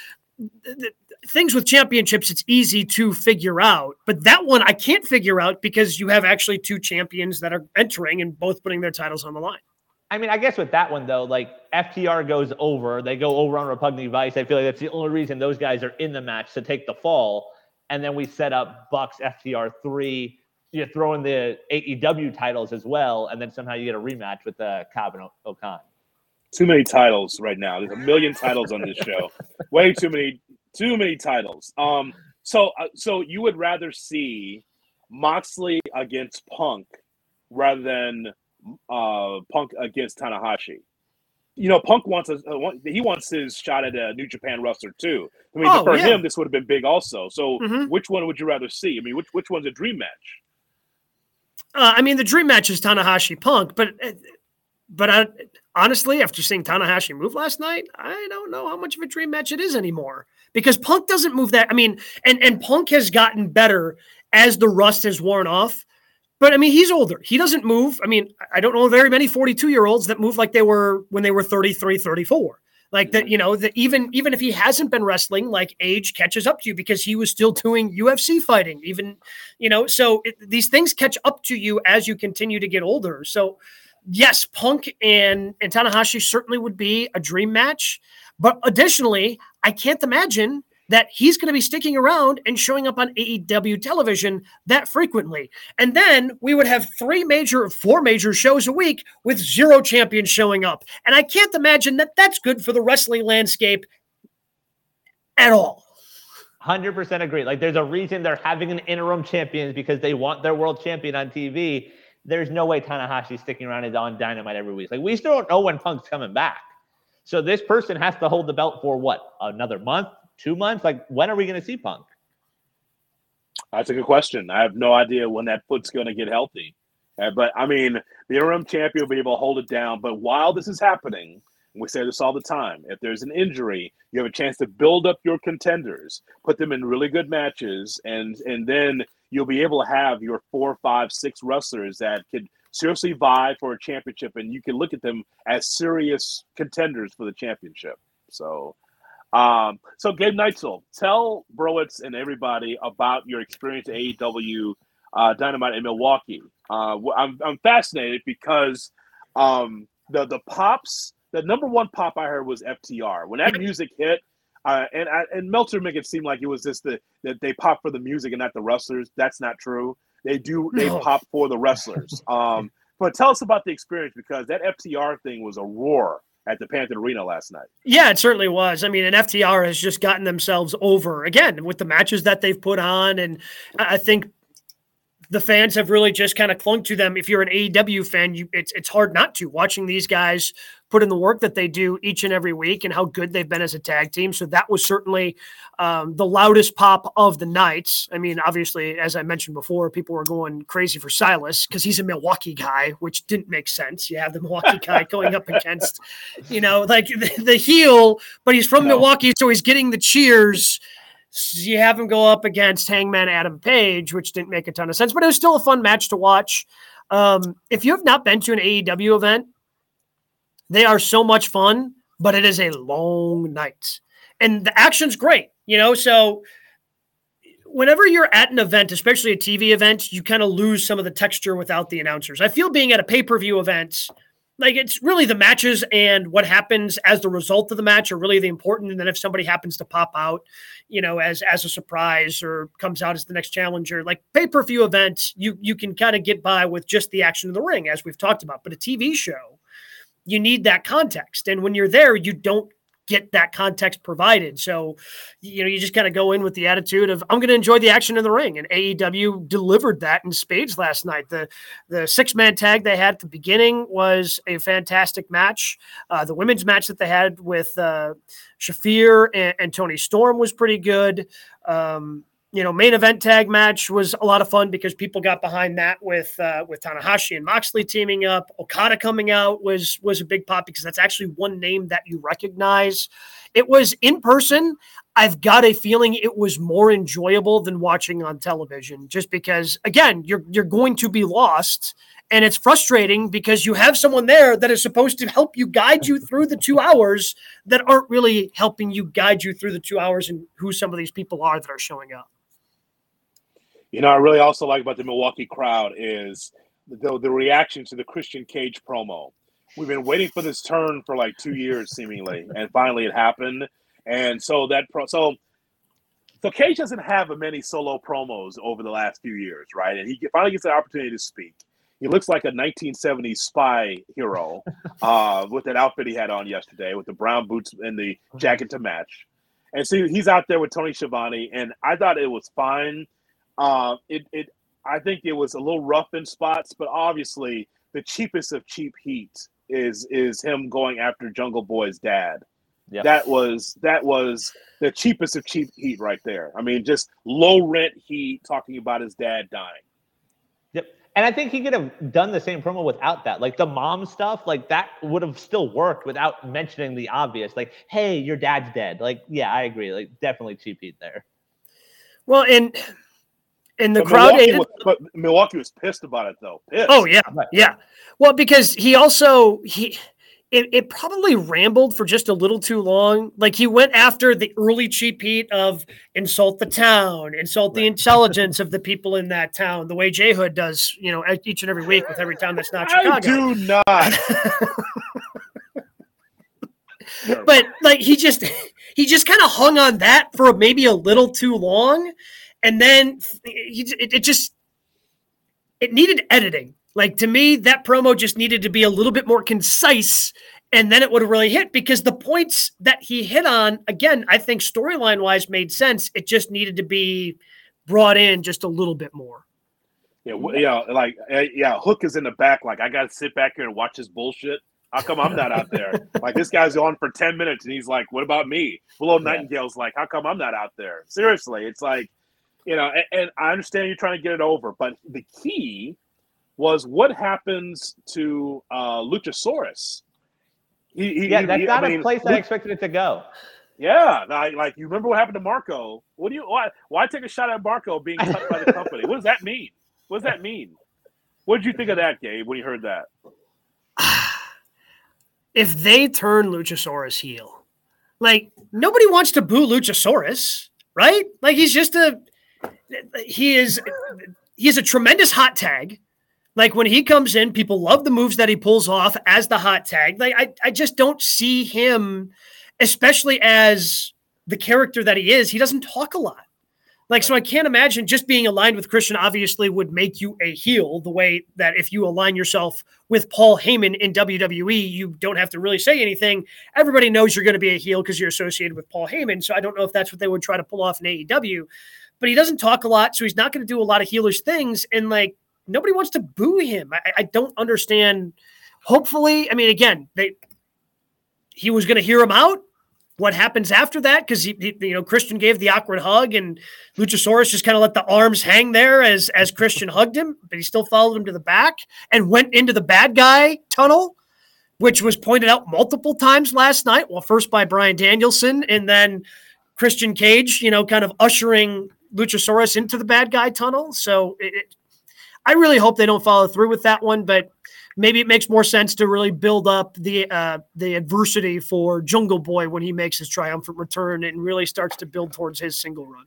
things with championships, it's easy to figure out. But that one I can't figure out because you have actually two champions that are entering and both putting their titles on the line. I mean, I guess with that one though, like FTR goes over, they go over on Roppongi Vice. I feel like that's the only reason those guys are in the match to take the fall. And then we set up Bucks FTR three. You throw in the AEW titles as well, and then somehow you get a rematch with uh, Cobb and O- O-Khan. Too many titles right now. There's a million titles on this show. Way too many, too many titles. Um, so uh, so you would rather see Moxley against Punk rather than uh Punk against Tanahashi. you know, Punk wants a, a, he wants his shot at a New Japan wrestler too. I mean, Oh, for yeah. him, this would have been big also. So, Mhm. which one would you rather see? I mean, which which one's a dream match? Uh, I mean, the dream match is Tanahashi Punk, but uh, but I, honestly, after seeing Tanahashi move last night, I don't know how much of a dream match it is anymore because Punk doesn't move that. I mean, and and Punk has gotten better as the rust has worn off. But I mean, he's older. He doesn't move. I mean, I don't know very many 42 year olds that move like they were when they were 33, 34. Like that, you know, that even even if he hasn't been wrestling, like age catches up to you because he was still doing UFC fighting. Even, you know, so it, these things catch up to you as you continue to get older. So, yes, Punk and and Tanahashi certainly would be a dream match. But additionally, I can't imagine that he's going to be sticking around and showing up on AEW television that frequently. And then we would have three major, four major shows a week with zero champions showing up. And I can't imagine that that's good for the wrestling landscape at all. Hundred percent agree. Like, there's a reason they're having an interim champion because they want their world champion on TV. There's no way Tanahashi's sticking around and on Dynamite every week. Like, we still don't know when Punk's coming back. So this person has to hold the belt for what? Another month, two months? Like, when are we going to see Punk? That's a good question. I have no idea when that foot's going to get healthy. Uh, but I mean, the interim champion will be able to hold it down. But while this is happening, we say this all the time, if there's an injury, you have a chance to build up your contenders, put them in really good matches, and and then you'll be able to have your four, five, six wrestlers that could seriously vie for a championship, and you can look at them as serious contenders for the championship. So. Um, so Gabe Neitzel, tell Browitz and everybody about your experience at AEW uh, Dynamite in Milwaukee. Uh, I'm, I'm fascinated because um, the the pops, the number one pop I heard was FTR. When that music hit, uh, and and Meltzer make it seem like it was just the that they pop for the music and not the wrestlers. That's not true. They do they No. pop for the wrestlers. <laughs> Um, but tell us about the experience because that FTR thing was a roar at the Panther Arena last night. Yeah, it certainly was. I mean, and FTR has just gotten themselves over again with the matches that they've put on. And I I think the fans have really just kind of clung to them. If you're an AEW fan, you it's it's hard not to watching these guys put in the work that they do each and every week and how good they've been as a tag team. So that was certainly um, the loudest pop of the nights. I mean, obviously, as I mentioned before, people were going crazy for Silas because he's a Milwaukee guy, which didn't make sense. You have the Milwaukee guy <laughs> going up against, you know, like the, the heel, but he's from No. Milwaukee, so he's getting the cheers. You have him go up against Hangman Adam Page, which didn't make a ton of sense, but it was still a fun match to watch. Um, if you have not been to an AEW event, they are so much fun, but it is a long night. And the action's great, you know. So whenever you're at an event, especially a TV event, you kind of lose some of the texture without the announcers. I feel being at a pay-per-view event, like it's really the matches and what happens as the result of the match are really the important. And then if somebody happens to pop out, you know, as as a surprise or comes out as the next challenger, like pay-per-view events, you you can kind of get by with just the action in the ring, as we've talked about. But a TV show, you need that context. And when you're there, you don't get that context provided. So, you know, you just kind of go in with the attitude of I'm going to enjoy the action in the ring. And AEW delivered that in spades last night. The the six man tag they had at the beginning was a fantastic match. Uh, the women's match that they had with uh, Shafir and, and Toni Storm was pretty good. Um, you know, main event tag match was a lot of fun because people got behind that with uh, with Tanahashi and Moxley teaming up. Okada coming out was was a big pop because that's actually one name that you recognize. It was in person. I've got a feeling it was more enjoyable than watching on television, just because again, you're you're going to be lost. And it's frustrating because you have someone there that is supposed to help you guide you through the two hours that aren't really helping you guide you through the two hours and who some of these people are that are showing up. You know, I really also like about the Milwaukee crowd is the the reaction to the Christian Cage promo. We've been waiting for this turn for like two years, seemingly, and finally it happened. And so that pro, so so Cage doesn't have a many solo promos over the last few years, right? And he finally gets an opportunity to speak. He looks like a 1970s spy hero <laughs> uh, with that outfit he had on yesterday, with the brown boots and the jacket to match. And so he's out there with Tony Schiavone, and I thought it was fine. Uh, it, it, I think it was a little rough in spots, but obviously the cheapest of cheap heat is is him going after Jungle Boy's dad. Yep. That was that was the cheapest of cheap heat right there. I mean, just low rent heat talking about his dad dying. Yep. And I think he could have done the same promo without that. Like the mom stuff, like that would have still worked without mentioning the obvious. Like, hey, your dad's dead. Like, yeah, I agree. Like, definitely cheap heat there. Well, and and the But crowd Milwaukee was, but Milwaukee was pissed about it though. Pissed. Oh yeah, Right. yeah. Well, because he also he it, it probably rambled for just a little too long. Like he went after the early cheap heat of insult the town, insult the intelligence of the people in that town, the way J Hood does, you know, each and every week with every town that's not Chicago. I do not. <laughs> but like he just he just kind of hung on that for maybe a little too long and then he, it, it just it needed editing like to me that promo just needed to be a little bit more concise and then it would have really hit because the points that he hit on again i think storyline wise made sense it just needed to be brought in just a little bit more Yeah, yeah, like uh, yeah, Hook is in the back. Like I got to sit back here and watch this bullshit. How come I'm not out there? <laughs> like this guy's on for ten minutes, and he's like, "What about me?" Willow Yeah. Nightingale's like, "How come I'm not out there?" Seriously, it's like, you know, and, and I understand you're trying to get it over, but the key was what happens to uh, Luchasaurus. He, he, Yeah, he- that's he- not I a mean, place I expected it to go. yeah, like, like you remember what happened to Marko? What do you why why take a shot at Marko being <laughs> cut by the company? What does that mean? What does that mean? What did you think of that, Gabe, when you heard that? <sighs> if they turn Luchasaurus heel, like nobody wants to boo Luchasaurus, right? Like he's just a he is he is a tremendous hot tag. Like when he comes in, people love the moves that he pulls off as the hot tag. Like I, I just don't see him, especially as the character that he is. He doesn't talk a lot. Like, so I can't imagine just being aligned with Christian obviously would make you a heel the way that if you align yourself with Paul Heyman in WWE, you don't have to really say anything. Everybody knows you're going to be a heel because you're associated with Paul Heyman. So I don't know if that's what they would try to pull off in AEW, but he doesn't talk a lot. So he's not going to do a lot of heelish things. And like, nobody wants to boo him. I, I don't understand. Hopefully, I mean, again, they, he was going to hear him out what happens after that because you know Christian gave the awkward hug and Luchasaurus just kind of let the arms hang there as as Christian hugged him, but he still followed him to the back and went into the bad guy tunnel, which was pointed out multiple times last night. Well, first by Bryan Danielson and then Christian Cage, you know, kind of ushering Luchasaurus into the bad guy tunnel. So it, it- I really hope they don't follow through with that one, but maybe it makes more sense to really build up the uh, the adversity for Jungle Boy when he makes his triumphant return and really starts to build towards his single run.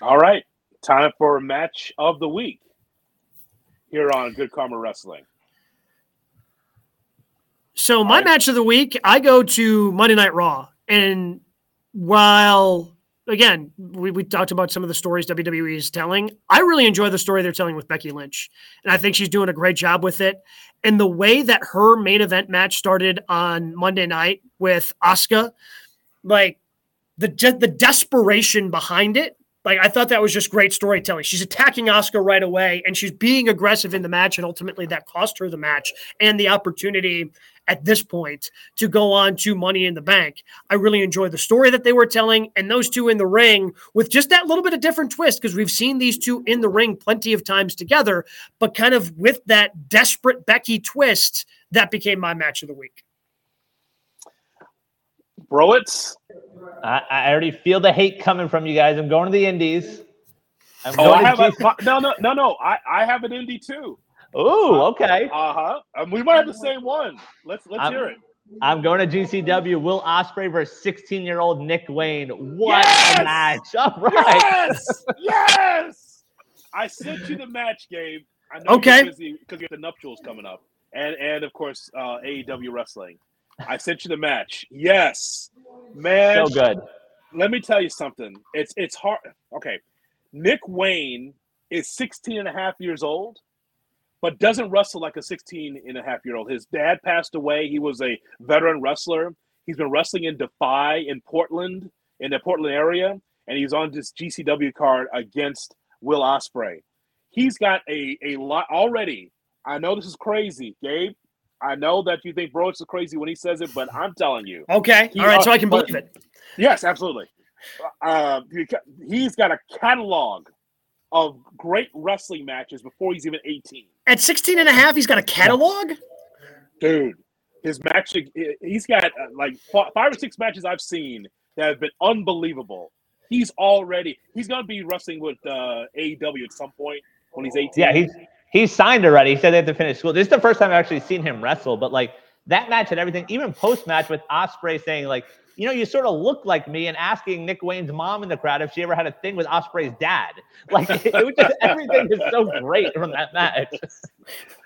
All right, time for a match of the week here on Good Karma Wrestling. So my Alright. match of the week, I go to Monday Night Raw, and while again we, we talked about some of the stories WWE is telling, I really enjoy the story they're telling with Becky Lynch, and I think she's doing a great job with it. And the way that her main event match started on Monday night with Asuka, like the de- the desperation behind it. Like I thought that was just great storytelling. She's attacking Asuka right away, and she's being aggressive in the match, and ultimately that cost her the match and the opportunity at this point to go on to Money in the Bank. I really enjoyed the story that they were telling, and those two in the ring with just that little bit of different twist because we've seen these two in the ring plenty of times together, but kind of with that desperate Becky twist, that became my match of the week. Browitz, I, I already feel the hate coming from you guys. I'm going to the Indies. I'm oh, I have to a no, no, no, no. I, I have an indie too. Ooh, okay. Uh huh. Um, we might have the same one. Let's let's I'm- hear it. I'm going to GCW. Will Ospreay versus 16 year old Nick Wayne. What Yes! a match! All right. Yes, yes. I sent you the match, Gabe. I know Okay. because you have the nuptials coming up, and and of course uh, AEW wrestling. I sent you the match. Yes, man. So good. let me tell you something. It's it's hard. Okay. Nick Wayne is 16 and a half years old, but doesn't wrestle like a 16 and a half year old. His dad passed away. He was a veteran wrestler. He's been wrestling in Defy in Portland, in the Portland area, and he's on this GCW card against Will Ospreay. He's got a, a lot already I know this is crazy, Gabe. I know that you think Bro is crazy when he says it, but I'm telling you. Okay. All right. So uh, I can but- believe it. Yes, absolutely. Uh, he's got a catalog of great wrestling matches before he's even 18. At 16 and a half, he's got a catalog. Dude, his match, he's got uh, like five or six matches I've seen that have been unbelievable. He's already, he's going to be wrestling with uh, AEW at some point when he's 18. Yeah, he's he's signed already. He said they have to finish school. This is the first time I've actually seen him wrestle, but like that match and everything, even post match with Ospreay saying like, you know, you sort of look like me, and asking Nick Wayne's mom in the crowd if she ever had a thing with Ospreay's dad. <laughs> Like it, was just <laughs> everything is so great from that match. <laughs>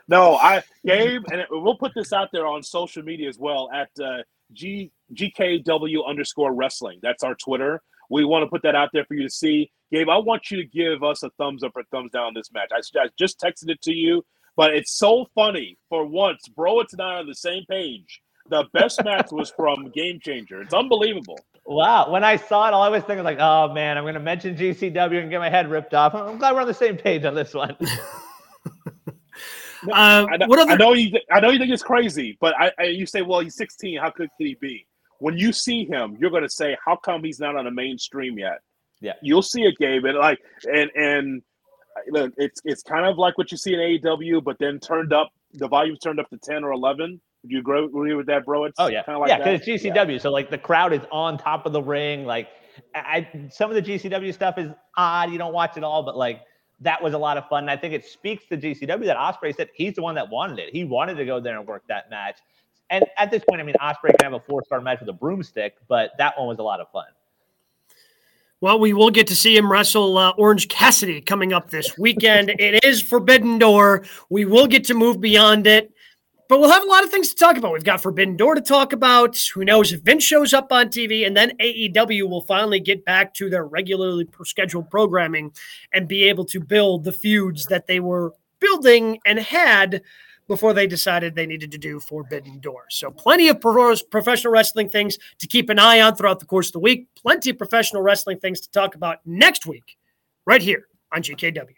No, I Gabe, and we'll put this out there on social media as well at uh, G GKW underscore wrestling. That's our Twitter. We want to put that out there for you to see. Gabe, I want you to give us a thumbs up or thumbs down on this match. I, I just texted it to you, but it's so funny. For once, Broitz and I are on the same page. The best match was from Game Changer. It's unbelievable. Wow. When I saw it, all I was thinking was like, oh man, I'm gonna mention GCW and get my head ripped off. I'm glad we're on the same page on this one. <laughs> Uh, I know, what other? I know you. I know you think it's crazy, but I, I you say, well, he's 16. How could, could he be? When you see him, you're going to say, how come he's not on the mainstream yet? Yeah. you'll see it, Gabe, and like, and and look, it's it's kind of like what you see in AEW, but then turned up. The volume's turned up to 10 or 11. Would you agree, agree with that, bro? It's Oh yeah, kind of like yeah, because it's GCW, so like the crowd is on top of the ring. Like, I, I- some of the GCW stuff is odd. You don't watch it all, but like that was a lot of fun. And I think it speaks to GCW that Ospreay said he's the one that wanted it. He wanted to go there and work that match. And at this point, I mean, Ospreay can have a four star match with a broomstick, but that one was a lot of fun. Well, we will get to see him wrestle uh, Orange Cassidy coming up this weekend. it is Forbidden Door. We will get to move beyond it, but we'll have a lot of things to talk about. We've got Forbidden Door to talk about. Who knows if Vince shows up on TV, and then AEW will finally get back to their regularly scheduled programming and be able to build the feuds that they were building and had before they decided they needed to do Forbidden Door. So, plenty of professional wrestling things to keep an eye on throughout the course of the week. Plenty of professional wrestling things to talk about next week, right here on GKW.